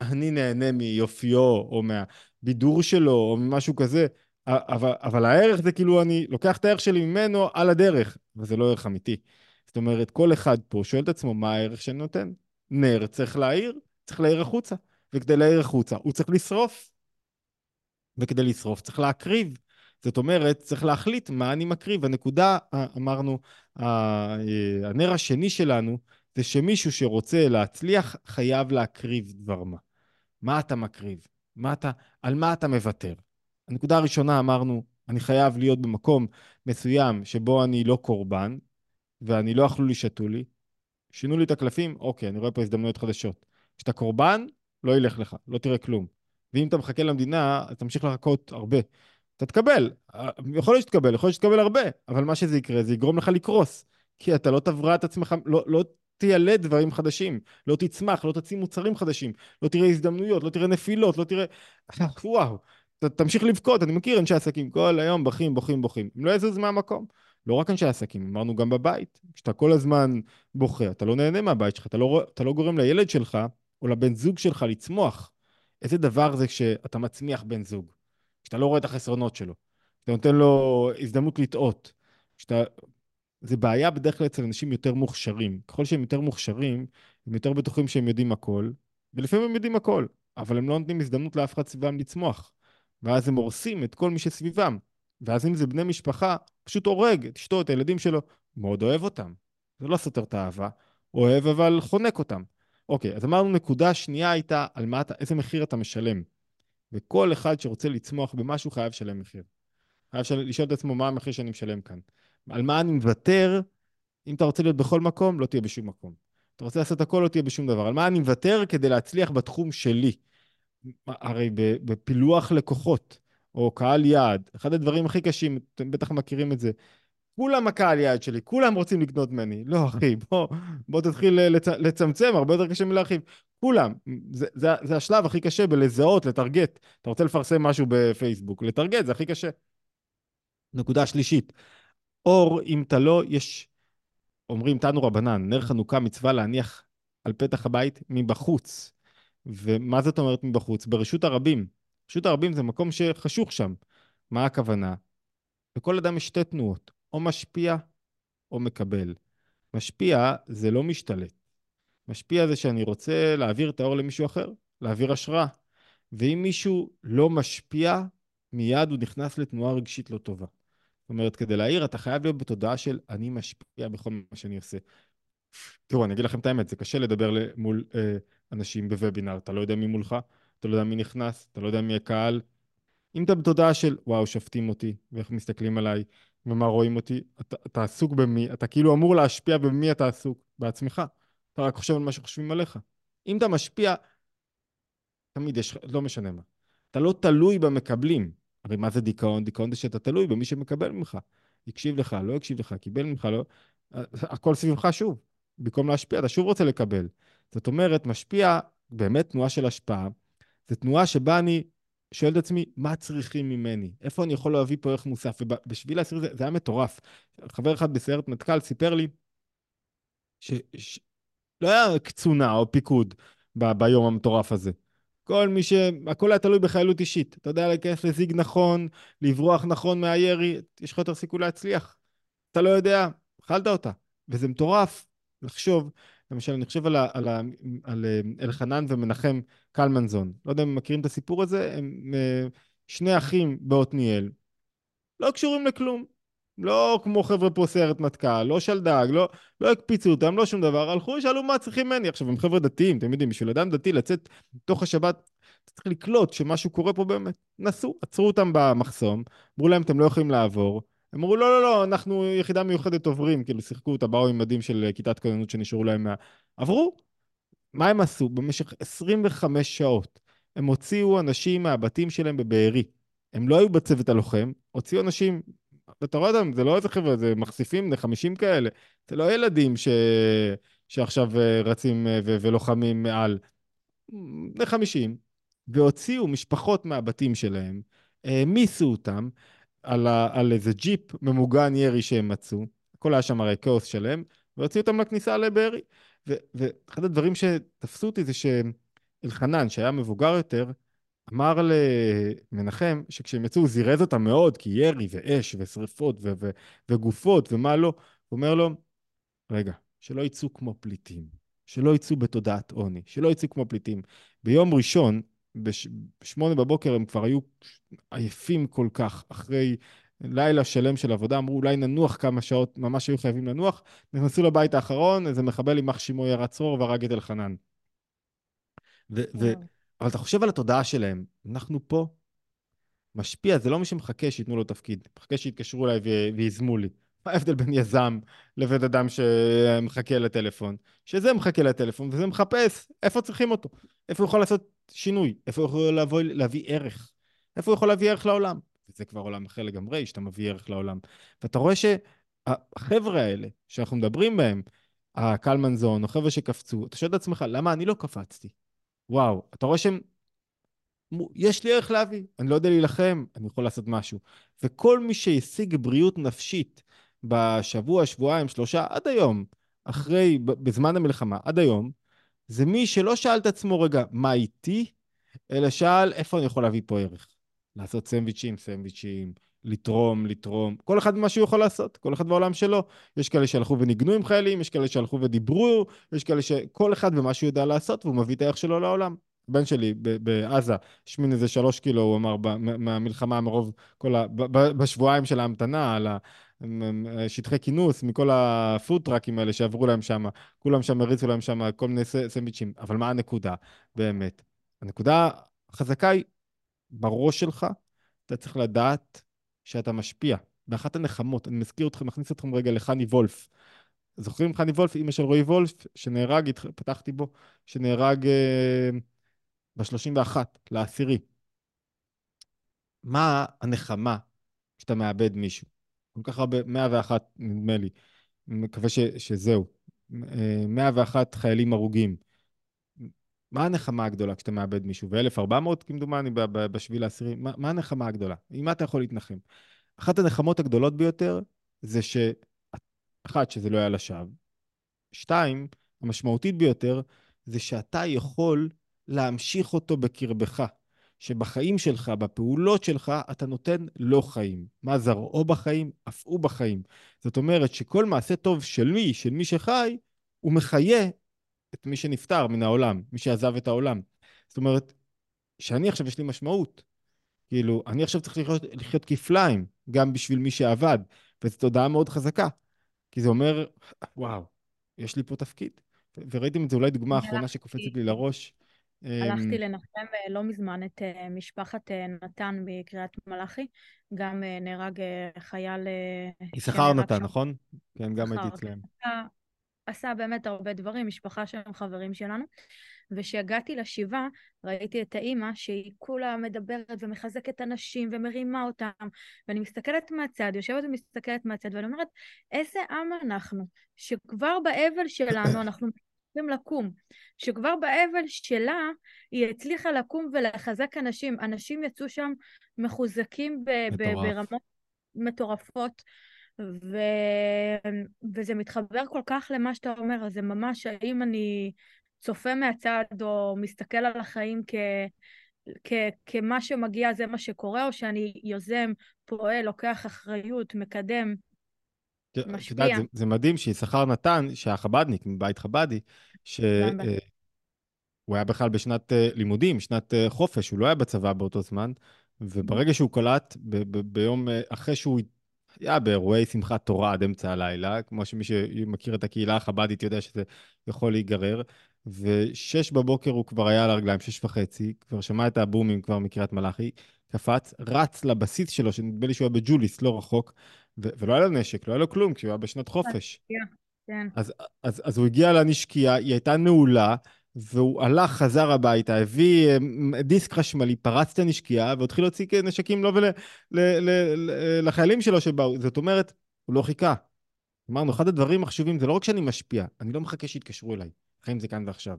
אני נהנה מיופיו, או מהבידור שלו, או ממשהו כזה, אבל, אבל הערך זה כאילו אני לוקח את הערך שלי ממנו על הדרך, וזה לא ערך אמיתי. זאת אומרת, כל אחד פה שואל את עצמו מה הערך שאני נותן. נר צריך להעיר, צריך להעיר החוצה. וכדי להעיר החוצה הוא צריך לשרוף. וכדי לשרוף צריך להקריב. זאת אומרת, צריך להחליט מה אני מקריב. הנקודה, אמרנו, הנר השני שלנו, זה שמישהו שרוצה להצליח חייב להקריב דבר מה. מה אתה מקריב? מה אתה, על מה אתה מוותר? הנקודה הראשונה אמרנו, אני חייב להיות במקום מסוים שבו אני לא קורבן, ואני לא אכלו לי, שתו לי. שינו לי את הקלפים, אוקיי, אני רואה פה הזדמנויות חדשות. כשאתה קורבן, לא ילך לך, לא תראה כלום. ואם אתה מחכה למדינה, אז תמשיך לחכות הרבה. אתה תקבל, יכול להיות שתקבל, יכול להיות שתקבל הרבה, אבל מה שזה יקרה, זה יגרום לך לקרוס. כי אתה לא תברא את עצמך, לא, לא תיילד דברים חדשים, לא תצמח, לא תוציא מוצרים חדשים, לא תראה הזדמנויות, לא תראה נפילות, לא תראה... וואו, ת, תמשיך לבכות, אני מכיר אנשי עסקים, כל היום בוכים, בוכים, בוכים. הם לא יזוז מהמקום. לא רק אנשי עסקים, אמרנו גם בבית. כשאתה כל הזמן בוכה, אתה לא נהנה מהבית שלך, אתה לא, אתה לא גורם לילד שלך או לבן זוג שלך לצמוח. איזה דבר זה כשאתה מצמיח בן זוג? כשאתה לא רואה את החסרונות שלו, כשאתה נותן לו הזדמנות לטעות, כשאתה... זה בעיה בדרך כלל אצל אנשים יותר מוכשרים. ככל שהם יותר מוכשרים, הם יותר בטוחים שהם יודעים הכל, ולפעמים הם יודעים הכל, אבל הם לא נותנים הזדמנות לאף אחד סביבם לצמוח. ואז הם הורסים את כל מי שסביבם. ואז אם זה בני משפחה, פשוט הורג את אשתו, את הילדים שלו. מאוד אוהב אותם. זה לא סותר את האהבה. אוהב אבל חונק אותם. אוקיי, אז אמרנו נקודה שנייה הייתה על מה אתה, איזה מחיר אתה משלם. וכל אחד שרוצה לצמוח במשהו חייב לשלם מחיר. חייב של... לשאול את עצמו מה המחיר שאני משלם כאן. על מה אני מוותר, אם אתה רוצה להיות בכל מקום, לא תהיה בשום מקום. אתה רוצה לעשות הכל, לא תהיה בשום דבר. על מה אני מוותר כדי להצליח בתחום שלי. הרי בפילוח לקוחות, או קהל יעד, אחד הדברים הכי קשים, אתם בטח מכירים את זה, כולם הקהל יעד שלי, כולם רוצים לקנות ממני. לא, אחי, בוא, בוא תתחיל לצ... לצמצם, הרבה יותר קשה מלהרחיב. כולם. זה, זה, זה השלב הכי קשה בלזהות, לטרגט. אתה רוצה לפרסם משהו בפייסבוק, לטרגט זה הכי קשה. נקודה שלישית, אור, אם אתה לא, יש, אומרים תנו רבנן, נר חנוכה מצווה להניח על פתח הבית מבחוץ. ומה זאת אומרת מבחוץ? ברשות הרבים. רשות הרבים זה מקום שחשוך שם. מה הכוונה? לכל אדם יש שתי תנועות, או משפיע או מקבל. משפיע זה לא משתלט. משפיע זה שאני רוצה להעביר את האור למישהו אחר, להעביר השראה. ואם מישהו לא משפיע, מיד הוא נכנס לתנועה רגשית לא טובה. זאת אומרת, כדי להעיר, אתה חייב להיות בתודעה של אני משפיע בכל מה שאני עושה. תראו, אני אגיד לכם את האמת, זה קשה לדבר מול אה, אנשים בוובינר, אתה לא יודע מי מולך, אתה לא יודע מי נכנס, אתה לא יודע מי הקהל. אם אתה בתודעה של וואו, שופטים אותי, ואיך מסתכלים עליי, ומה רואים אותי, אתה, אתה עסוק במי, אתה כאילו אמור להשפיע במי אתה עסוק, בעצמך. אתה רק חושב על מה שחושבים עליך. אם אתה משפיע, תמיד יש, לא משנה מה. אתה לא תלוי במקבלים. הרי מה זה דיכאון? דיכאון זה שאתה תלוי במי שמקבל ממך. הקשיב לך, לא הקשיב לך, קיבל ממך, לא... הכל סביבך שוב. במקום להשפיע, אתה שוב רוצה לקבל. זאת אומרת, משפיע, באמת תנועה של השפעה, זו תנועה שבה אני שואל את עצמי, מה צריכים ממני? איפה אני יכול להביא פה ערך מוסף? ובשביל להסיר זה, זה היה מטורף. חבר אחד בסיירת מטכ"ל סיפר לי ש... ש... לא היה קצונה או פיקוד ב... ביום המטורף הזה. כל מי ש... הכל היה תלוי בחיילות אישית. אתה יודע להיכנס לזיג נכון, לברוח נכון מהירי, יש לך יותר סיכוי להצליח. אתה לא יודע, אכלת אותה. וזה מטורף לחשוב, למשל, אני חושב על, ה... על, ה... על אה, אלחנן ומנחם קלמנזון. לא יודע אם מכירים את הסיפור הזה, הם אה, שני אחים בעתניאל, לא קשורים לכלום. לא כמו חבר'ה פה סיירת מטכ"ל, לא שלדג, לא, לא הקפיצו אותם, לא שום דבר, הלכו, שאלו מה צריכים ממני. עכשיו, הם חבר'ה דתיים, אתם יודעים, בשביל אדם דתי לצאת תוך השבת, אתה צריך לקלוט שמשהו קורה פה באמת. נסו, עצרו אותם במחסום, אמרו להם, אתם לא יכולים לעבור. אמרו, לא, לא, לא, אנחנו יחידה מיוחדת עוברים, כאילו שיחקו אותה, באו עם מדים של כיתת כוננות שנשארו להם מה... עברו. מה הם עשו? במשך 25 שעות הם הוציאו אנשים מהבתים שלהם בבארי. הם לא היו בצוות הלוחם, הוציאו אנשים אתה רואה אותם, זה לא איזה חבר'ה, זה מחשיפים בני 50 כאלה. זה לא ילדים ש... שעכשיו אה, רצים אה, ו... ולוחמים מעל. בני 50. והוציאו משפחות מהבתים שלהם, העמיסו אותם על, ה... על איזה ג'יפ ממוגן ירי שהם מצאו. הכל היה שם הרי כאוס שלם, והוציאו אותם לכניסה לבארי. ואחד הדברים שתפסו אותי זה שאלחנן, שהיה מבוגר יותר, אמר למנחם שכשהם יצאו הוא זירז אותם מאוד, כי ירי ואש ושריפות ו- ו- וגופות ומה לא. הוא אומר לו, רגע, שלא יצאו כמו פליטים, שלא יצאו בתודעת עוני, שלא יצאו כמו פליטים. ביום ראשון, בשמונה בבוקר הם כבר היו עייפים כל כך, אחרי לילה שלם של עבודה, אמרו אולי ננוח כמה שעות, ממש היו חייבים לנוח, נכנסו לבית האחרון, איזה מחבל יימח שמו ירד צרור והרג את אלחנן. ו- ו- אבל אתה חושב על התודעה שלהם, אנחנו פה, משפיע, זה לא מי שמחכה שייתנו לו תפקיד, מחכה שיתקשרו אליי ויזמו לי. מה ההבדל בין יזם לבין אדם שמחכה לטלפון? שזה מחכה לטלפון וזה מחפש איפה צריכים אותו, איפה הוא יכול לעשות שינוי, איפה הוא יכול לבוא, להביא ערך, איפה הוא יכול להביא ערך לעולם. וזה כבר עולם אחר לגמרי, שאתה מביא ערך לעולם. ואתה רואה שהחבר'ה האלה שאנחנו מדברים בהם, הקלמנזון, או חבר'ה שקפצו, אתה שואל את עצמך, למה אני לא קפצתי? וואו, אתה רואה שהם... יש לי ערך להביא, אני לא יודע להילחם, אני יכול לעשות משהו. וכל מי שהשיג בריאות נפשית בשבוע, שבועיים, שלושה, עד היום, אחרי, בזמן המלחמה, עד היום, זה מי שלא שאל את עצמו, רגע, מה איתי? אלא שאל, איפה אני יכול להביא פה ערך? לעשות סנדוויצ'ים, סנדוויצ'ים, לתרום, לתרום, כל אחד מה שהוא יכול לעשות, כל אחד בעולם שלו. יש כאלה שהלכו וניגנו עם חיילים, יש כאלה שהלכו ודיברו, יש כאלה שכל אחד במה שהוא יודע לעשות, והוא מביא את הערך שלו לעולם. הבן שלי בעזה, השמין איזה שלוש קילו, הוא אמר, מהמלחמה, מרוב כל ה... בשבועיים של ההמתנה, על שטחי כינוס, מכל הפודטראקים האלה שעברו להם שם, כולם שם הריצו להם שם כל מיני סנדוויצ'ים. אבל מה הנקודה, באמת? הנקודה החזקה היא בראש שלך, אתה צריך לדעת שאתה משפיע. באחת הנחמות, אני מזכיר אתכם, מכניס אתכם רגע לחני וולף. זוכרים חני וולף, אימא של רועי וולף, שנהרג, פתחתי בו, שנהרג אה, ב-31 לעשירי. מה הנחמה כשאתה מאבד מישהו? כל כך הרבה, 101 נדמה לי, מקווה ש, שזהו. 101 אה, חיילים הרוגים. מה הנחמה הגדולה כשאתה מאבד מישהו? ו-1400 כמדומני בשביל העשירי, מה, מה הנחמה הגדולה? עם מה אתה יכול להתנחם? אחת הנחמות הגדולות ביותר זה ש... אחת, שזה לא היה לשווא. שתיים, המשמעותית ביותר, זה שאתה יכול להמשיך אותו בקרבך. שבחיים שלך, בפעולות שלך, אתה נותן לו חיים. מה זרעו בחיים? אף הוא בחיים. זאת אומרת שכל מעשה טוב של מי, של מי שחי, הוא מחיה את מי שנפטר מן העולם, מי שעזב את העולם. זאת אומרת, שאני עכשיו יש לי משמעות. כאילו, אני עכשיו צריך לחיות, לחיות כפליים, גם בשביל מי שעבד, וזו תודעה מאוד חזקה. כי זה אומר, וואו, יש לי פה תפקיד. וראיתם את זה אולי דוגמה אחרונה שקופצת לי לראש. הלכתי אמ, לנחם אה, לא מזמן את אה, משפחת אה, נתן בקריית מלאכי. גם נהרג חייל... יששכר נתן, נכון? כן, גם הייתי אצלם. כן. עשה באמת הרבה דברים, משפחה שהם חברים שלנו. וכשהגעתי לשבעה, ראיתי את האימא שהיא כולה מדברת ומחזקת אנשים ומרימה אותם, ואני מסתכלת מהצד, יושבת ומסתכלת מהצד, ואני אומרת, איזה עם אנחנו, שכבר באבל שלנו אנחנו צריכים לקום, שכבר באבל שלה היא הצליחה לקום ולחזק אנשים. אנשים יצאו שם מחוזקים ב- ב- ברמות מטורפות. ו... וזה מתחבר כל כך למה שאתה אומר, אז זה ממש, האם אני צופה מהצד או מסתכל על החיים כ... כ... כמה שמגיע זה מה שקורה, או שאני יוזם, פועל, לוקח אחריות, מקדם, משפיע. יודעת, זה, זה מדהים שיששכר נתן, שהיה חב"דניק מבית חב"די, שהוא אה, היה בכלל בשנת אה, לימודים, שנת אה, חופש, הוא לא היה בצבא באותו זמן, וברגע שהוא קלט, ב- ב- ביום אחרי שהוא היה באירועי שמחת תורה עד אמצע הלילה, כמו שמי שמכיר את הקהילה החב"דית יודע שזה יכול להיגרר, ושש בבוקר הוא כבר היה על הרגליים, שש וחצי, כבר שמע את הבומים כבר מקריית מלאכי, קפץ, רץ לבסיס שלו, שנדמה לי שהוא היה בג'וליס, לא רחוק, ולא היה לו נשק, לא היה לו כלום, כי הוא היה בשנת חופש. כן. אז, אז, אז הוא הגיע לנשקייה, היא הייתה נעולה, והוא הלך, חזר הביתה, הביא אה, דיסק חשמלי, פרץ את הנשקייה, והתחיל להוציא נשקים לו ולחיילים שלו שבאו. זאת אומרת, הוא לא חיכה. אמרנו, אחד הדברים החשובים זה לא רק שאני משפיע, אני לא מחכה שיתקשרו אליי. חיים זה כאן ועכשיו.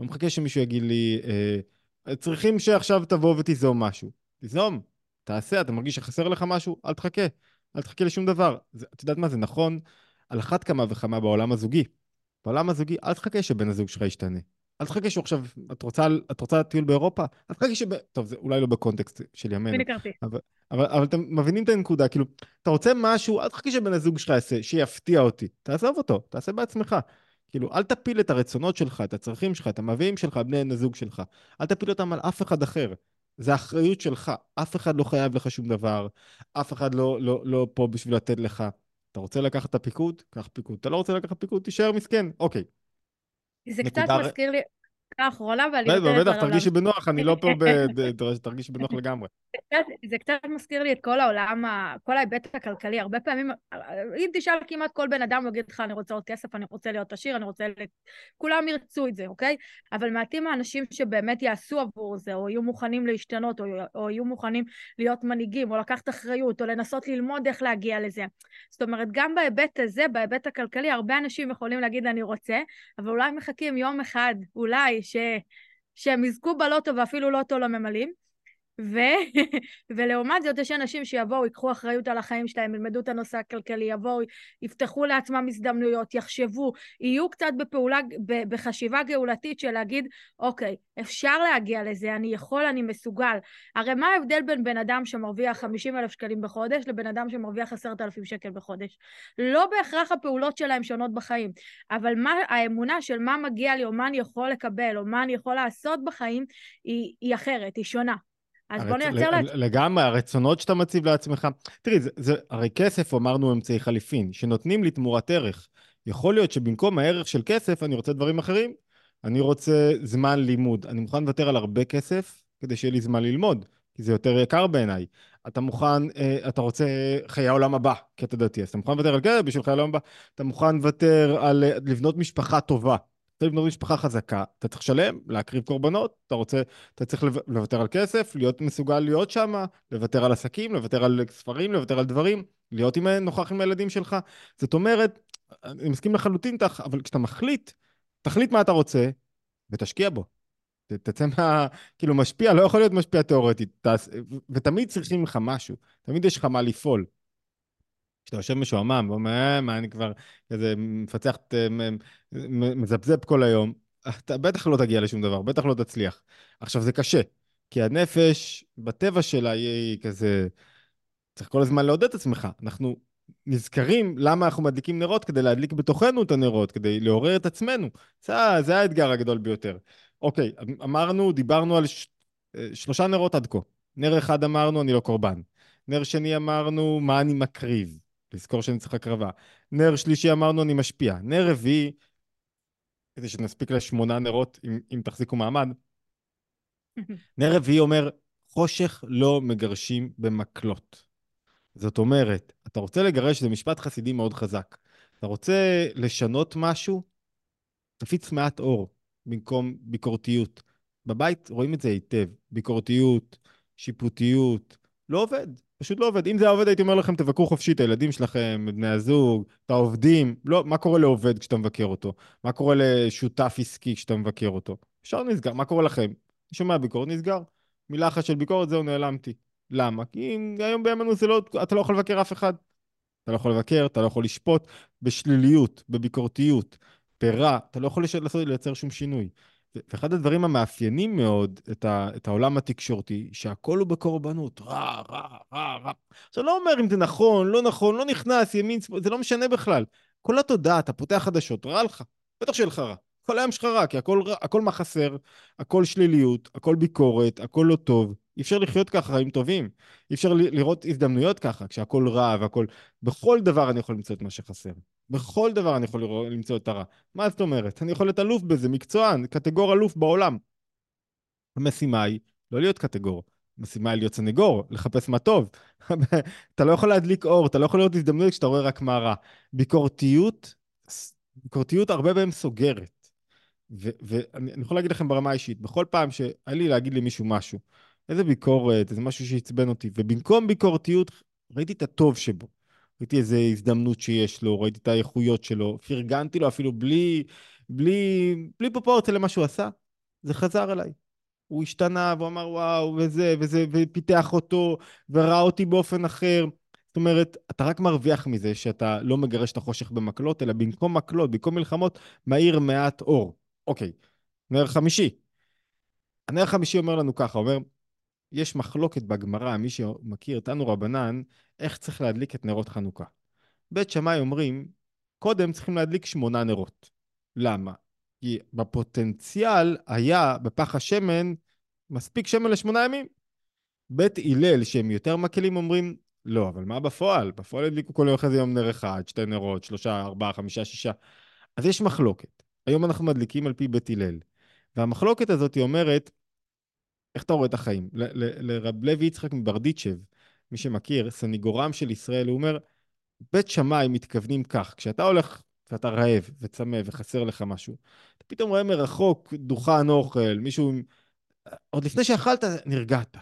לא מחכה שמישהו יגיד לי, אה, צריכים שעכשיו תבוא ותיזום משהו. תיזום, תעשה, אתה מרגיש שחסר לך משהו, אל תחכה. אל תחכה לשום דבר. זה, את יודעת מה, זה נכון על אחת כמה וכמה בעולם הזוגי. בעולם הזוגי, אל תחכה שבן הזוג שלך ישתנה. אל תחכה שהוא עכשיו, את רוצה, את רוצה טיול באירופה? אל תחכה שב... טוב, זה אולי לא בקונטקסט של ימינו. אבל, אבל, אבל אתם מבינים את הנקודה, כאילו, אתה רוצה משהו, אל תחכה שבן הזוג שלך יעשה, שיפתיע אותי. תעזוב אותו, תעשה בעצמך. כאילו, אל תפיל את הרצונות שלך, את הצרכים שלך, את המביאים שלך, בני הזוג שלך. אל תפיל אותם על אף אחד אחר. זה אחריות שלך. אף אחד לא חייב לך שום דבר, אף אחד לא, לא, לא פה בשביל לתת לך. אתה רוצה לקחת את הפיקוד? קח פיקוד. אתה לא רוצה לקחת פיקוד? תישאר מסכן. אוקיי. זה קצת מזכיר לי, האחרונה, ואני נותנת... בטח, תרגישי בנוח, אני לא פה ב... תרגישי בנוח לגמרי. זה קצת מזכיר לי את כל העולם, כל ההיבט הכלכלי. הרבה פעמים, אם תשאל כמעט כל בן אדם, הוא יגיד לך, אני רוצה עוד כסף, אני רוצה להיות עשיר, אני רוצה... כולם ירצו את זה, אוקיי? אבל מעטים האנשים שבאמת יעשו עבור זה, או יהיו מוכנים להשתנות, או יהיו מוכנים להיות מנהיגים, או לקחת אחריות, או לנסות ללמוד איך להגיע לזה. זאת אומרת, גם בהיבט הזה, בהיבט הכלכלי, הרבה אנשים יכולים להגיד, אני רוצה, אבל אולי מחכים יום אחד, אולי, ש... שהם יזכו בלוטו ואפילו לוטו לא ממלאים. ו... ולעומת זאת, יש אנשים שיבואו, ייקחו אחריות על החיים שלהם, ילמדו את הנושא הכלכלי, יבואו, יפתחו לעצמם הזדמנויות, יחשבו, יהיו קצת בפעולה, בחשיבה גאולתית של להגיד, אוקיי, אפשר להגיע לזה, אני יכול, אני מסוגל. הרי מה ההבדל בין בן אדם שמרוויח 50 אלף שקלים בחודש לבן אדם שמרוויח 10,000 שקל בחודש? לא בהכרח הפעולות שלהם שונות בחיים, אבל מה האמונה של מה מגיע לי, או מה אני יכול לקבל, או מה אני יכול לעשות בחיים, היא, היא אחרת, היא שונה. אז בוא נייצר לעצמך. לגמרי, הרצונות שאתה מציב לעצמך. תראי, זה, זה, הרי כסף, אמרנו, אמצעי חליפין, שנותנים לי תמורת ערך. יכול להיות שבמקום הערך של כסף, אני רוצה דברים אחרים. אני רוצה זמן לימוד. אני מוכן לוותר על הרבה כסף כדי שיהיה לי זמן ללמוד, כי זה יותר יקר בעיניי. אתה מוכן, אה, אתה רוצה חיי העולם הבא, קטע דתי, אז אתה מוכן לוותר על כסף בשביל חיי העולם הבא. אתה מוכן לוותר על אה, לבנות משפחה טובה. רוצה לבנות משפחה חזקה, אתה צריך לשלם, להקריב קורבנות, אתה רוצה, אתה צריך לוותר על כסף, להיות מסוגל להיות שם, לוותר על עסקים, לוותר על ספרים, לוותר על דברים, להיות עם, נוכח עם הילדים שלך. זאת אומרת, אני מסכים לחלוטין איתך, אבל כשאתה מחליט, תחליט מה אתה רוצה ותשקיע בו. תצא מה... כאילו, משפיע, לא יכול להיות משפיע תיאורטית. ותמיד צריכים לך משהו, תמיד יש לך מה לפעול. כשאתה יושב משועמם ואומר, אה, מה אני כבר כזה מפצח, מזפזפ כל היום, אתה בטח לא תגיע לשום דבר, בטח לא תצליח. עכשיו, זה קשה, כי הנפש, בטבע שלה, היא כזה... צריך כל הזמן לעודד את עצמך. אנחנו נזכרים למה אנחנו מדליקים נרות, כדי להדליק בתוכנו את הנרות, כדי לעורר את עצמנו. זה, זה האתגר הגדול ביותר. אוקיי, אמרנו, דיברנו על ש... אה, שלושה נרות עד כה. נר אחד אמרנו, אני לא קורבן. נר שני אמרנו, מה אני מקריב. לזכור שאני צריך הקרבה. נר שלישי אמרנו אני משפיע. נר רביעי, כדי שנספיק לשמונה נרות אם, אם תחזיקו מעמד, נר רביעי אומר, חושך לא מגרשים במקלות. זאת אומרת, אתה רוצה לגרש, זה משפט חסידי מאוד חזק. אתה רוצה לשנות משהו, תפיץ מעט אור במקום ביקורתיות. בבית רואים את זה היטב, ביקורתיות, שיפוטיות, לא עובד. פשוט לא עובד. אם זה היה עובד, הייתי אומר לכם, תבקרו חופשי את הילדים שלכם, בני הזוג, את העובדים. לא, מה קורה לעובד כשאתה מבקר אותו? מה קורה לשותף עסקי כשאתה מבקר אותו? ישר נסגר. מה קורה לכם? שומע ביקורת, נסגר. מילה אחת של ביקורת, זהו, נעלמתי. למה? כי היום בימינו זה לא, אתה לא יכול לבקר אף אחד. אתה לא יכול לבקר, אתה לא יכול לשפוט בשליליות, בביקורתיות. מספרה, אתה לא יכול לייצר שום שינוי. ואחד הדברים המאפיינים מאוד את, ה, את העולם התקשורתי, שהכל הוא בקורבנות, רע, רע, רע, רע. עכשיו, לא אומר אם זה נכון, לא נכון, לא נכנס, ימין, זה לא משנה בכלל. כל התודעה, אתה פותח חדשות, רע לך, בטח שיהיה לך רע. כל היום שלך רע, כי הכל, הכל מה חסר, הכל שליליות, הכל ביקורת, הכל לא טוב. אי אפשר לחיות ככה חיים טובים. אי אפשר לראות הזדמנויות ככה, כשהכול רע והכול... בכל דבר אני יכול למצוא את מה שחסר. בכל דבר אני יכול למצוא את הרע. מה זאת אומרת? אני יכול להיות אלוף בזה, מקצוען, קטגור אלוף בעולם. המשימה היא לא להיות קטגור, המשימה היא להיות סנגור, לחפש מה טוב. אתה לא יכול להדליק אור, אתה לא יכול לראות הזדמנויות כשאתה רואה רק מה רע. ביקורתיות, ביקורתיות הרבה פעמים סוגרת. ואני יכול להגיד לכם ברמה האישית, בכל פעם שהיה לי להגיד למישהו משהו, איזה ביקורת, איזה משהו שעצבן אותי, ובמקום ביקורתיות, ראיתי את הטוב שבו. ראיתי איזה הזדמנות שיש לו, ראיתי את האיכויות שלו, פרגנתי לו אפילו בלי, בלי, בלי פרופורציה למה שהוא עשה, זה חזר אליי. הוא השתנה והוא אמר וואו, וזה, וזה, ופיתח אותו, וראה אותי באופן אחר. זאת אומרת, אתה רק מרוויח מזה שאתה לא מגרש את החושך במקלות, אלא במקום מקלות, במקום מלחמות, מאיר מעט אור. אוקיי, נר חמישי. הנר החמישי אומר לנו ככה, אומר, יש מחלוקת בגמרא, מי שמכיר, תנו רבנן, איך צריך להדליק את נרות חנוכה. בית שמאי אומרים, קודם צריכים להדליק שמונה נרות. למה? כי בפוטנציאל היה בפח השמן מספיק שמן לשמונה ימים. בית הלל, שהם יותר מקלים, אומרים, לא, אבל מה בפועל? בפועל הדליקו כל יום אחרי זה יום נר אחד, שתי נרות, שלושה, ארבעה, חמישה, שישה. אז יש מחלוקת. היום אנחנו מדליקים על פי בית הלל. והמחלוקת הזאת אומרת, איך אתה רואה את החיים? לרב לוי יצחק מברדיצ'ב, מי שמכיר, סניגורם של ישראל, הוא אומר, בית שמאי מתכוונים כך, כשאתה הולך ואתה רעב וצמא וחסר לך משהו, אתה פתאום רואה מרחוק דוכן אוכל, מישהו, עוד לפני שאכלת, נרגעת.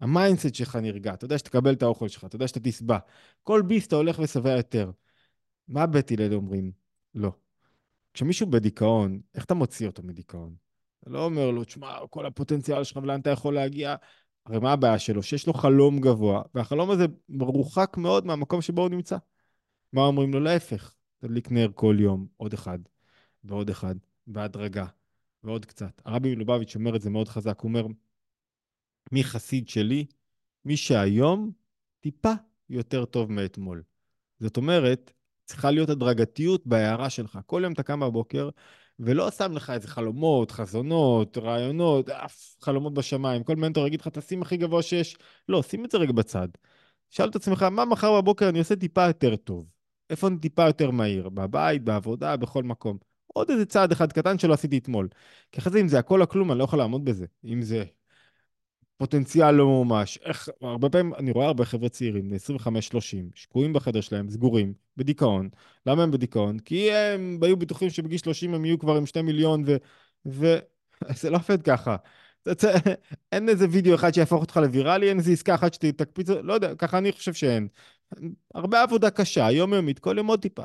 המיינדסט שלך נרגע, אתה יודע שתקבל את האוכל שלך, אתה יודע שאתה תשבע. כל ביס אתה הולך ושבע יותר. מה בית הלל אומרים? לא. כשמישהו בדיכאון, איך אתה מוציא אותו מדיכאון? אתה לא אומר לו, תשמע, כל הפוטנציאל שלך ולאן אתה יכול להגיע. הרי מה הבעיה שלו? שיש לו חלום גבוה, והחלום הזה מרוחק מאוד מהמקום שבו הוא נמצא. מה אומרים לו? להפך, תדליק נר כל יום, עוד אחד, ועוד אחד, בהדרגה, ועוד קצת. הרבי מלובביץ' אומר את זה מאוד חזק, הוא אומר, מי חסיד שלי? מי שהיום טיפה יותר טוב מאתמול. זאת אומרת, צריכה להיות הדרגתיות בהערה שלך. כל יום אתה קם בבוקר, ולא שם לך איזה חלומות, חזונות, רעיונות, אף חלומות בשמיים. כל מנטור יגיד לך, תשים הכי גבוה שיש. לא, שים את זה רגע בצד. שאל את עצמך, מה מחר בבוקר אני עושה טיפה יותר טוב? איפה אני טיפה יותר מהיר? בבית, בעבודה, בכל מקום. עוד איזה צעד אחד קטן שלא עשיתי אתמול. כי אחרי זה, אם זה הכל או כלום, אני לא יכול לעמוד בזה. אם זה פוטנציאל לא ממומש. איך, הרבה פעמים אני רואה הרבה חבר'ה צעירים, בני 25-30, שקועים בחדר שלהם, סגורים, בדיכאון. למה הם בדיכאון? כי הם היו בטוחים שבגיל 30 הם יהיו כבר עם 2 מיליון, ו... ו... זה לא עובד ככה. אין איזה וידאו אחד שיהפוך אותך לוויראלי, אין איזה עסקה אחת שתקפיץ, לא יודע, ככה אני חושב שאין. הרבה עבודה קשה, יומיומית, כל יום עוד טיפה.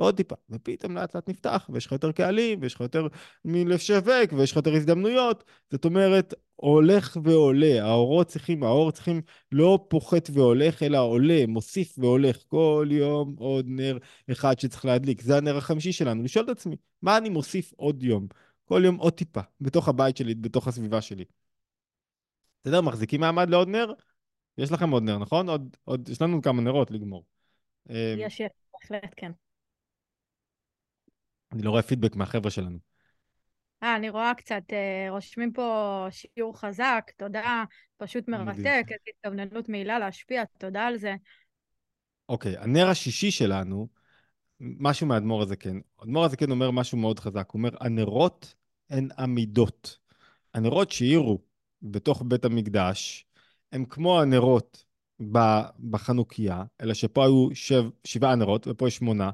ועוד טיפה, ופתאום לאט לאט נפתח, ויש לך יותר קהלים, ויש לך יותר מי לשווק, ויש לך יותר הזדמנויות. זאת אומרת, הולך ועולה, האורות צריכים, האור צריכים לא פוחת והולך, אלא עולה, מוסיף והולך. כל יום עוד נר אחד שצריך להדליק. זה הנר החמישי שלנו. לשאול את עצמי, מה אני מוסיף עוד יום? כל יום עוד טיפה, בתוך הבית שלי, בתוך הסביבה שלי. בסדר, מחזיקים מעמד לעוד נר? יש לכם עוד נר, נכון? עוד, עוד, יש לנו כמה נרות לגמור. יש, יש, בהחלט כן. אני לא רואה פידבק מהחבר'ה שלנו. אה, אני רואה קצת, אה, רושמים פה שיעור חזק, תודה, פשוט מרתק, איזו התכווננות מעילה להשפיע, תודה על זה. אוקיי, הנר השישי שלנו, משהו מהאדמו"ר הזה כן. האדמו"ר הזה כן אומר משהו מאוד חזק, הוא אומר, הנרות הן עמידות. הנרות שהאירו בתוך בית המקדש, הם כמו הנרות בחנוכיה, אלא שפה היו שב, שבעה נרות ופה יש שמונה.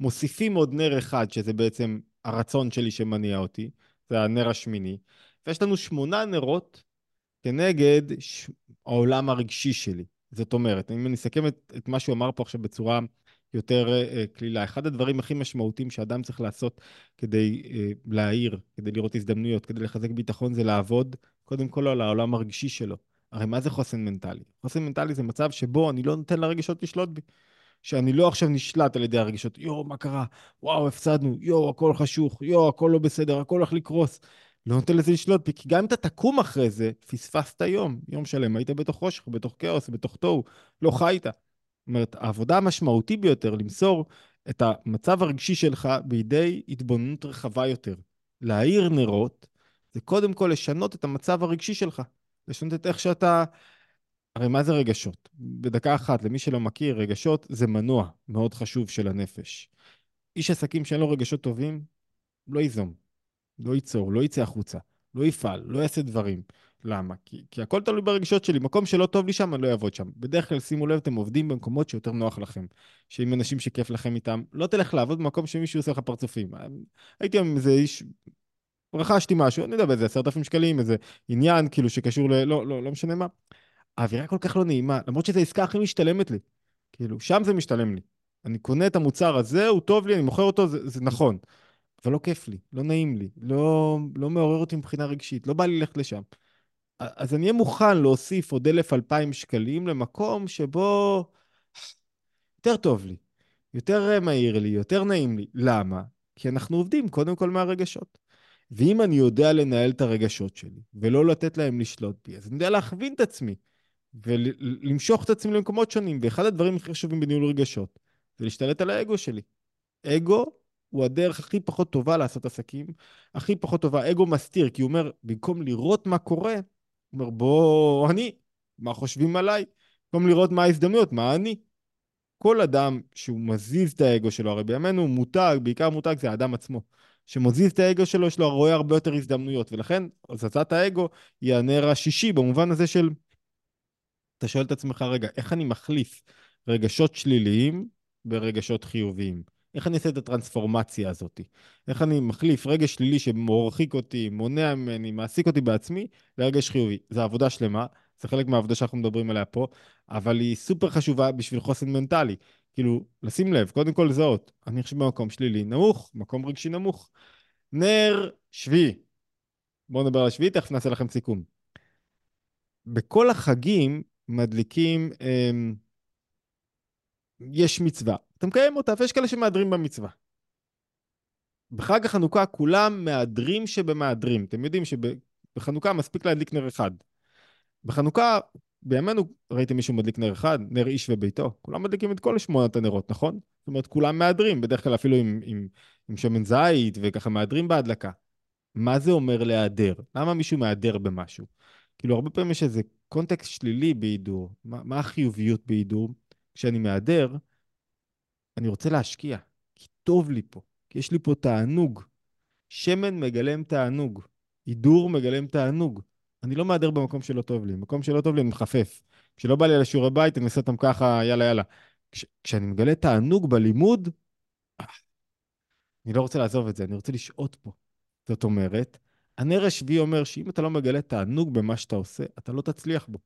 מוסיפים עוד נר אחד, שזה בעצם הרצון שלי שמניע אותי, זה הנר השמיני, ויש לנו שמונה נרות כנגד ש... העולם הרגשי שלי. זאת אומרת, אם אני אסכם את, את מה שהוא אמר פה עכשיו בצורה יותר uh, קלילה, אחד הדברים הכי משמעותיים שאדם צריך לעשות כדי uh, להעיר, כדי לראות הזדמנויות, כדי לחזק ביטחון, זה לעבוד קודם כל על העולם הרגשי שלו. הרי מה זה חוסן מנטלי? חוסן מנטלי זה מצב שבו אני לא נותן לרגשות לשלוט בי. שאני לא עכשיו נשלט על ידי הרגשות, יואו, מה קרה? וואו, הפסדנו, יואו, הכל חשוך, יואו, הכל לא בסדר, הכל הולך לקרוס. לא נותן לזה לשלוט כי גם אם אתה תקום אחרי זה, פספסת יום, יום שלם, היית בתוך חושך, בתוך כאוס, בתוך תוהו, לא חיית. זאת אומרת, העבודה המשמעותית ביותר, למסור את המצב הרגשי שלך בידי התבוננות רחבה יותר. להאיר נרות, זה קודם כל לשנות את המצב הרגשי שלך. לשנות את איך שאתה... הרי מה זה רגשות? בדקה אחת, למי שלא מכיר, רגשות זה מנוע מאוד חשוב של הנפש. איש עסקים שאין לו רגשות טובים, לא ייזום, לא ייצור, לא יצא החוצה, לא יפעל, לא יעשה דברים. למה? כי, כי הכל תלוי ברגשות שלי. מקום שלא טוב לי שם, אני לא אעבוד שם. בדרך כלל, שימו לב, אתם עובדים במקומות שיותר נוח לכם. שעם אנשים שכיף לכם איתם, לא תלך לעבוד במקום שמישהו עושה לך פרצופים. הייתי עם איזה איש, רכשתי משהו, אני יודע באיזה עשרת אלפים שקלים, איזה עניין כאילו שקשור ל... לא, לא, לא משנה מה. האווירה כל כך לא נעימה, למרות שזו העסקה הכי משתלמת לי. כאילו, שם זה משתלם לי. אני קונה את המוצר הזה, הוא טוב לי, אני מוכר אותו, זה, זה נכון. אבל לא כיף לי, לא נעים לי, לא, לא מעורר אותי מבחינה רגשית, לא בא לי ללכת לשם. אז אני אהיה מוכן להוסיף עוד אלף אלפיים שקלים למקום שבו יותר טוב לי, יותר מהיר לי, יותר נעים לי. למה? כי אנחנו עובדים קודם כל מהרגשות. ואם אני יודע לנהל את הרגשות שלי, ולא לתת להם לשלוט בי, אז אני יודע להכווין את עצמי, ולמשוך את עצמי למקומות שונים. ואחד הדברים הכי חשובים בניהול רגשות, זה להשתלט על האגו שלי. אגו הוא הדרך הכי פחות טובה לעשות עסקים, הכי פחות טובה. אגו מסתיר, כי הוא אומר, במקום לראות מה קורה, הוא אומר, בוא, אני, מה חושבים עליי? במקום לראות מה ההזדמנויות, מה אני? כל אדם שהוא מזיז את האגו שלו, הרי בימינו מותג, בעיקר מותג זה האדם עצמו. שמוזיז את האגו שלו, יש לו רואה הרבה יותר הזדמנויות, ולכן הזזת האגו היא הנר השישי, במובן הזה של... אתה שואל את עצמך, רגע, איך אני מחליף רגשות שליליים ברגשות חיוביים? איך אני עושה את הטרנספורמציה הזאת? איך אני מחליף רגש שלילי שמורחיק אותי, מונע ממני, מעסיק אותי בעצמי, לרגש חיובי? זו עבודה שלמה, זה חלק מהעבודה שאנחנו מדברים עליה פה, אבל היא סופר חשובה בשביל חוסן מנטלי. כאילו, לשים לב, קודם כל לזהות, אני חושב במקום שלילי נמוך, מקום רגשי נמוך. נר שביעי. בואו נדבר על שביעי, תכף נעשה לכם סיכום. בכל החגים מדליקים, אה, יש מצווה. אתה מקיים אותה, ויש כאלה שמהדרים במצווה. בחג החנוכה כולם מהדרים שבמהדרים. אתם יודעים שבחנוכה מספיק להדליק נר אחד. בחנוכה בימינו ראיתם מישהו מדליק נר אחד, נר איש וביתו, כולם מדליקים את כל שמונת הנרות, נכון? זאת אומרת, כולם מהדרים, בדרך כלל אפילו עם, עם, עם שמן זית וככה מהדרים בהדלקה. מה זה אומר להיעדר? למה מישהו מהדר במשהו? כאילו, הרבה פעמים יש איזה קונטקסט שלילי בהידור. מה, מה החיוביות בהידור? כשאני מהדר, אני רוצה להשקיע, כי טוב לי פה, כי יש לי פה תענוג. שמן מגלם תענוג, הידור מגלם תענוג. אני לא מהדר במקום שלא טוב לי. במקום שלא טוב לי אני מחפף. כשלא בא לי על השיעורי בית, אני עושה אותם ככה, יאללה, יאללה. כש, כשאני מגלה תענוג בלימוד, אני לא רוצה לעזוב את זה, אני רוצה לשהות פה. זאת אומרת, הנר השביעי אומר שאם אתה לא מגלה תענוג במה שאתה עושה, אתה לא תצליח בו.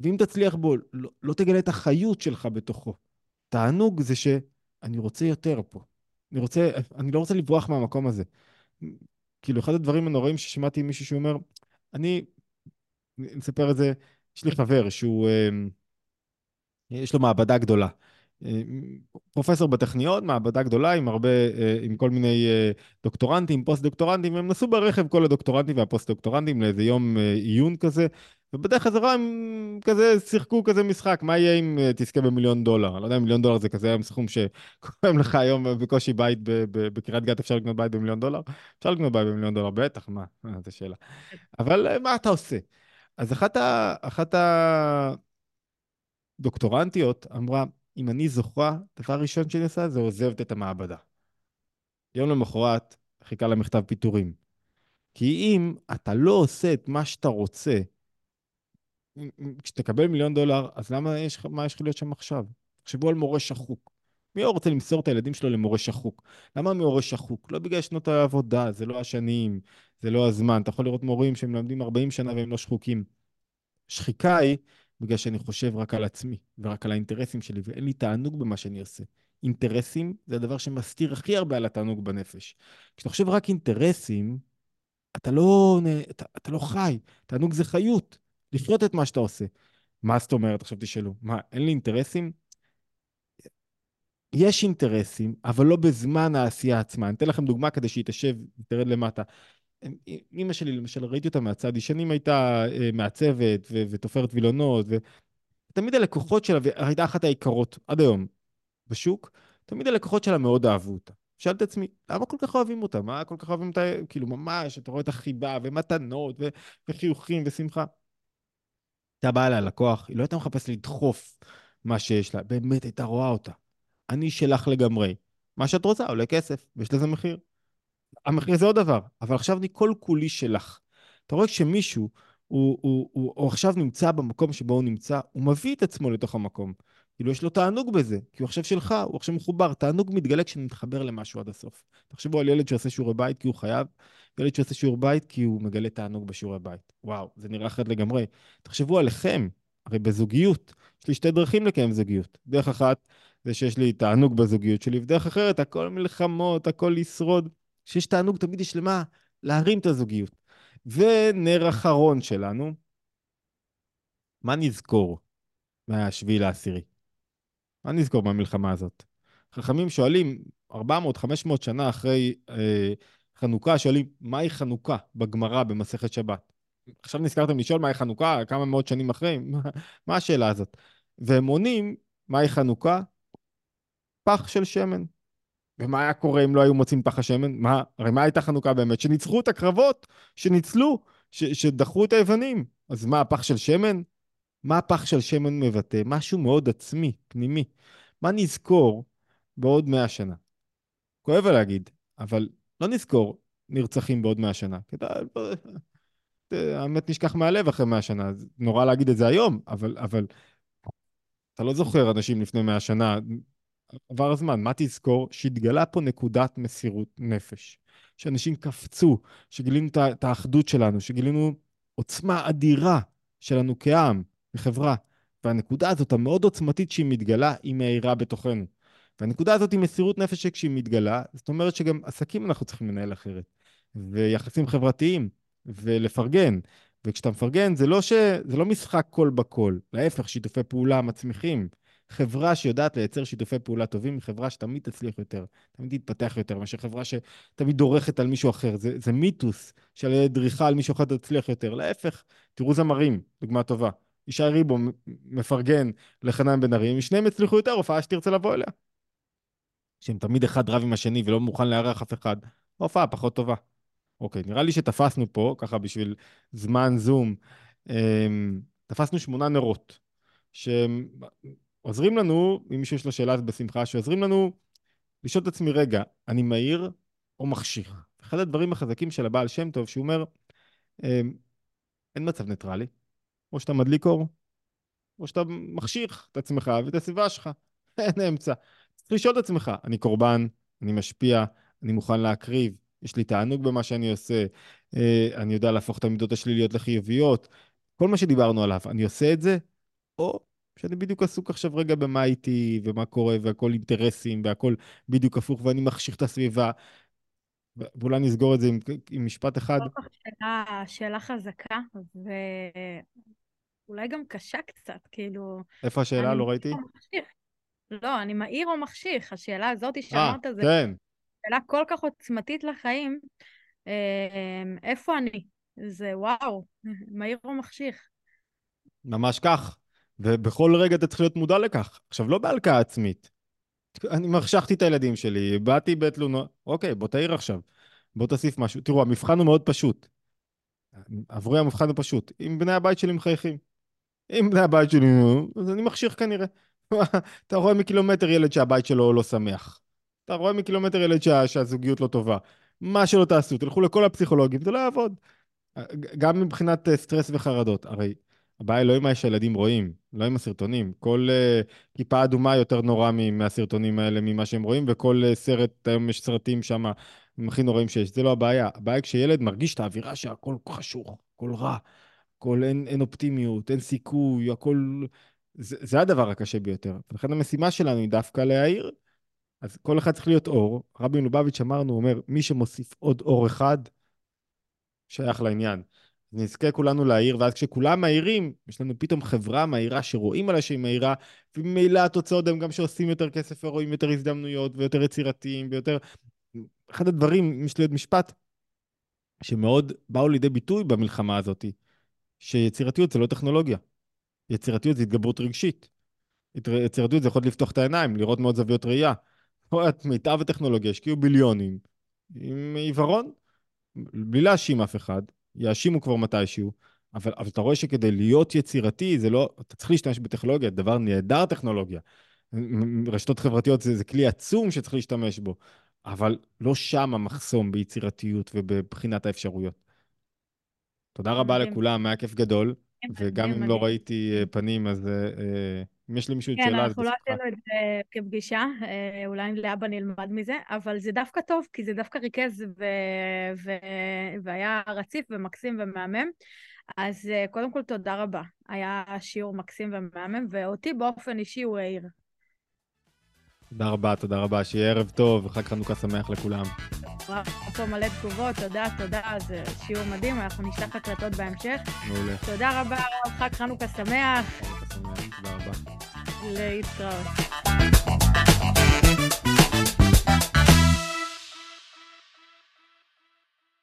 ואם תצליח בו, לא, לא תגלה את החיות שלך בתוכו. תענוג זה שאני רוצה יותר פה. אני רוצה, אני לא רוצה לברוח מהמקום הזה. כאילו, אחד הדברים הנוראים ששמעתי מישהו שאומר, אני, נספר את זה, יש לי חבר שהוא, אמ, יש לו מעבדה גדולה. אה, פרופסור בטכניון, מעבדה גדולה עם הרבה, אה, עם כל מיני אה, דוקטורנטים, פוסט-דוקטורנטים, והם נסעו ברכב כל הדוקטורנטים והפוסט-דוקטורנטים לאיזה יום עיון כזה, ובדרך חזרה הם כזה שיחקו כזה משחק, מה יהיה אם תזכה במיליון דולר? אני לא יודע אם מיליון דולר זה כזה היום סכום שקוראים לך היום בקושי בית בקריית גת, אפשר לקנות בית במיליון דולר? אפשר לקנות בית במיליון דולר, בטח, מה? זו שאלה. אבל מה אתה עושה? אז אחת, ה, הדוקטורנטיות אמרה, אם אני זוכרה, דבר ראשון שאני עושה זה עוזבת את המעבדה. יום למחרת חיכה לה מכתב פיטורים. כי אם אתה לא עושה את מה שאתה רוצה, כשתקבל מיליון דולר, אז למה יש, מה יש לך להיות שם עכשיו? תחשבו על מורה שחוק. מי לא רוצה למסור את הילדים שלו למורה שחוק? למה מורה שחוק? לא בגלל שנות העבודה, זה לא השנים, זה לא הזמן. אתה יכול לראות מורים שמלמדים 40 שנה והם לא שחוקים. שחיקה היא בגלל שאני חושב רק על עצמי ורק על האינטרסים שלי, ואין לי תענוג במה שאני עושה. אינטרסים זה הדבר שמסתיר הכי הרבה על התענוג בנפש. כשאתה חושב רק אינטרסים, אתה לא, אתה, אתה לא חי. תענוג זה חיות, לחיות את מה שאתה עושה. מה זאת אומרת? עכשיו תשאלו, מה, אין לי אינטרסים? יש אינטרסים, אבל לא בזמן העשייה עצמה. אני אתן לכם דוגמה כדי שהיא תשב ותרד למטה. אימא שלי, למשל, ראיתי אותה מהצד, היא שנים הייתה אה, מעצבת ו- ותופרת וילונות, ותמיד הלקוחות שלה, והייתה אחת היקרות עד היום בשוק, תמיד הלקוחות שלה מאוד אהבו אותה. שאלתי את עצמי, למה כל כך אוהבים אותה? מה כל כך אוהבים אותה? כאילו, ממש, אתה רואה את החיבה, ומתנות, ו- וחיוכים, ושמחה. הייתה באה אליה לקוח, היא לא הייתה מחפשת לדחוף מה שיש לה, באמת הייתה רואה אותה. אני שלך לגמרי. מה שאת רוצה עולה כסף, ויש לזה מחיר. המחיר זה עוד דבר, אבל עכשיו אני כל כולי שלך. אתה רואה שמישהו, הוא, הוא, הוא, הוא עכשיו נמצא במקום שבו הוא נמצא, הוא מביא את עצמו לתוך המקום. כאילו יש לו תענוג בזה, כי הוא עכשיו שלך, הוא עכשיו מחובר. תענוג מתגלה כשנתחבר למשהו עד הסוף. תחשבו על ילד שעושה שיעורי בית כי הוא חייב, ילד שעושה שיעור בית כי הוא מגלה תענוג בשיעורי בית. וואו, זה נראה אחרת לגמרי. תחשבו עליכם, הרי בזוגיות, יש לי שתי דרכים לקיים זוגיות. דרך אחת, זה שיש לי תענוג בזוגיות שלי, ודרך אחרת, הכל מלחמות, הכל לשרוד. כשיש תענוג, תמיד יש למה להרים את הזוגיות. ונר אחרון שלנו, מה נזכור מהשביעי לעשירי? מה נזכור מהמלחמה הזאת? חכמים שואלים, 400-500 שנה אחרי אה, חנוכה, שואלים, מהי חנוכה בגמרא במסכת שבת? עכשיו נזכרתם לשאול מהי חנוכה, כמה מאות שנים אחרי? מה השאלה הזאת? והם עונים, מהי חנוכה? פח של שמן. ומה היה קורה אם לא היו מוצאים פח השמן? מה, הרי מה הייתה חנוכה באמת? שניצחו את הקרבות, שניצלו, ש, שדחו את היוונים. אז מה, הפח של שמן? מה הפח של שמן מבטא? משהו מאוד עצמי, פנימי. מה נזכור בעוד מאה שנה? כואב להגיד, אבל לא נזכור נרצחים בעוד מאה שנה. האמת נשכח מהלב אחרי מאה שנה. נורא להגיד את זה היום, אבל, אבל אתה לא זוכר אנשים לפני מאה שנה עבר הזמן, מה תזכור? שהתגלה פה נקודת מסירות נפש. שאנשים קפצו, שגילינו את האחדות שלנו, שגילינו עוצמה אדירה שלנו כעם, כחברה. והנקודה הזאת, המאוד עוצמתית שהיא מתגלה, היא מאירה בתוכנו. והנקודה הזאת היא מסירות נפש שכשהיא מתגלה, זאת אומרת שגם עסקים אנחנו צריכים לנהל אחרת. ויחסים חברתיים, ולפרגן. וכשאתה מפרגן, זה לא, ש... זה לא משחק קול בקול, להפך, שיתופי פעולה מצמיחים. חברה שיודעת לייצר שיתופי פעולה טובים היא חברה שתמיד תצליח יותר, תמיד תתפתח יותר, מאשר חברה שתמיד דורכת על מישהו אחר. זה, זה מיתוס של דריכה על מישהו אחר תצליח יותר. להפך, תראו זמרים, דוגמה טובה. ישי ריבו מפרגן לחנן בן ארי, שניהם יצליחו יותר, הופעה שתרצה לבוא אליה. שהם תמיד אחד רב עם השני ולא מוכן לארח אף אחד, הופעה פחות טובה. אוקיי, נראה לי שתפסנו פה, ככה בשביל זמן זום, אמ, תפסנו שמונה נרות. שהם עוזרים לנו, אם מישהו יש לו שאלה אז בשמחה, שעוזרים לנו לשאול את עצמי, רגע, אני מהיר או מכשיר? אחד הדברים החזקים של הבעל שם טוב, שהוא אומר, אמ, אין מצב ניטרלי, או שאתה מדליק אור, או שאתה מחשיך את עצמך ואת הסביבה שלך, אין אמצע. צריך לשאול את עצמך, אני קורבן, אני משפיע, אני מוכן להקריב, יש לי תענוג במה שאני עושה, אה, אני יודע להפוך את המידות השליליות לחיוביות, כל מה שדיברנו עליו, אני עושה את זה, או שאני בדיוק עסוק עכשיו רגע במה איתי, ומה קורה, והכל אינטרסים, והכל בדיוק הפוך, ואני מחשיך את הסביבה. ואולי נסגור את זה עם, עם משפט אחד. שאלה, שאלה חזקה, ואולי גם קשה קצת, כאילו... איפה השאלה? לא ראיתי. לא, אני מהיר או מחשיך? השאלה הזאת שאמרת, 아, זה כן. שאלה כל כך עוצמתית לחיים. אה, איפה אני? זה וואו, מהיר או מחשיך? ממש כך. ובכל רגע אתה צריך להיות מודע לכך. עכשיו, לא בהלקאה עצמית. אני מחשכתי את הילדים שלי, באתי בתלונות, אוקיי, בוא תעיר עכשיו. בוא תוסיף משהו. תראו, המבחן הוא מאוד פשוט. עבורי המבחן הוא פשוט. אם בני הבית שלי מחייכים. אם בני הבית שלי, אז אני מחשיך כנראה. אתה רואה מקילומטר ילד שהבית שלו לא שמח. אתה רואה מקילומטר ילד שה, שהזוגיות לא טובה. מה שלא תעשו, תלכו לכל הפסיכולוגים, זה לא יעבוד. גם מבחינת אה, סטרס וחרדות. הרי הבעיה לא עם מה שהילדים רואים, לא עם הסרטונים. כל uh, כיפה אדומה יותר נורא מהסרטונים האלה, ממה שהם רואים, וכל uh, סרט, היום יש סרטים שם הכי נוראים שיש. זה לא הבעיה. הבעיה כשילד מרגיש את האווירה שהכל חשוך, הכל רע, הכל אין, אין אופטימיות, אין סיכוי, הכל... זה, זה הדבר הקשה ביותר. ולכן המשימה שלנו היא דווקא להעיר. אז כל אחד צריך להיות אור. רבי מלובביץ' אמרנו, אומר, מי שמוסיף עוד אור אחד, שייך לעניין. נזכה כולנו להעיר, ואז כשכולם מהירים, יש לנו פתאום חברה מהירה שרואים עליה שהיא מהירה, וממילא התוצאות הן גם שעושים יותר כסף ורואים יותר הזדמנויות ויותר יצירתיים ויותר... אחד הדברים, אם יש לי עוד משפט, שמאוד באו לידי ביטוי במלחמה הזאת, שיצירתיות זה לא טכנולוגיה. יצירתיות זה התגברות רגשית. יצירתיות זה יכול לפתוח את העיניים, לראות מאוד זוויות ראייה. את מיטב הטכנולוגיה, השקיעו ביליונים עם עיוורון, בלי להאשים אף אחד, יאשימו כבר מתישהו, אבל, אבל אתה רואה שכדי להיות יצירתי, זה לא, אתה צריך להשתמש בטכנולוגיה, דבר נהדר טכנולוגיה. רשתות חברתיות זה, זה כלי עצום שצריך להשתמש בו, אבל לא שם המחסום ביצירתיות ובבחינת האפשרויות. תודה רבה לכולם, היה כיף גדול, וגם אם לא ראיתי אה, פנים, אז... אם יש למישהו כן, שאלה, אנחנו לא עשינו את זה כפגישה, אה, אולי לאבא נלמד מזה, אבל זה דווקא טוב, כי זה דווקא ריכז ו... ו... והיה רציף ומקסים ומהמם. אז אה, קודם כל, תודה רבה. היה שיעור מקסים ומהמם, ואותי באופן אישי הוא העיר. תודה רבה, תודה רבה. שיהיה ערב טוב וחג חנוכה שמח לכולם. פה מלא תגובות, תודה, תודה, זה שיעור מדהים, אנחנו נשלח הקלטות בהמשך. מעולה. תודה רבה, חג חנוכה שמח. חנוכה שמח, תודה רבה. להתראות.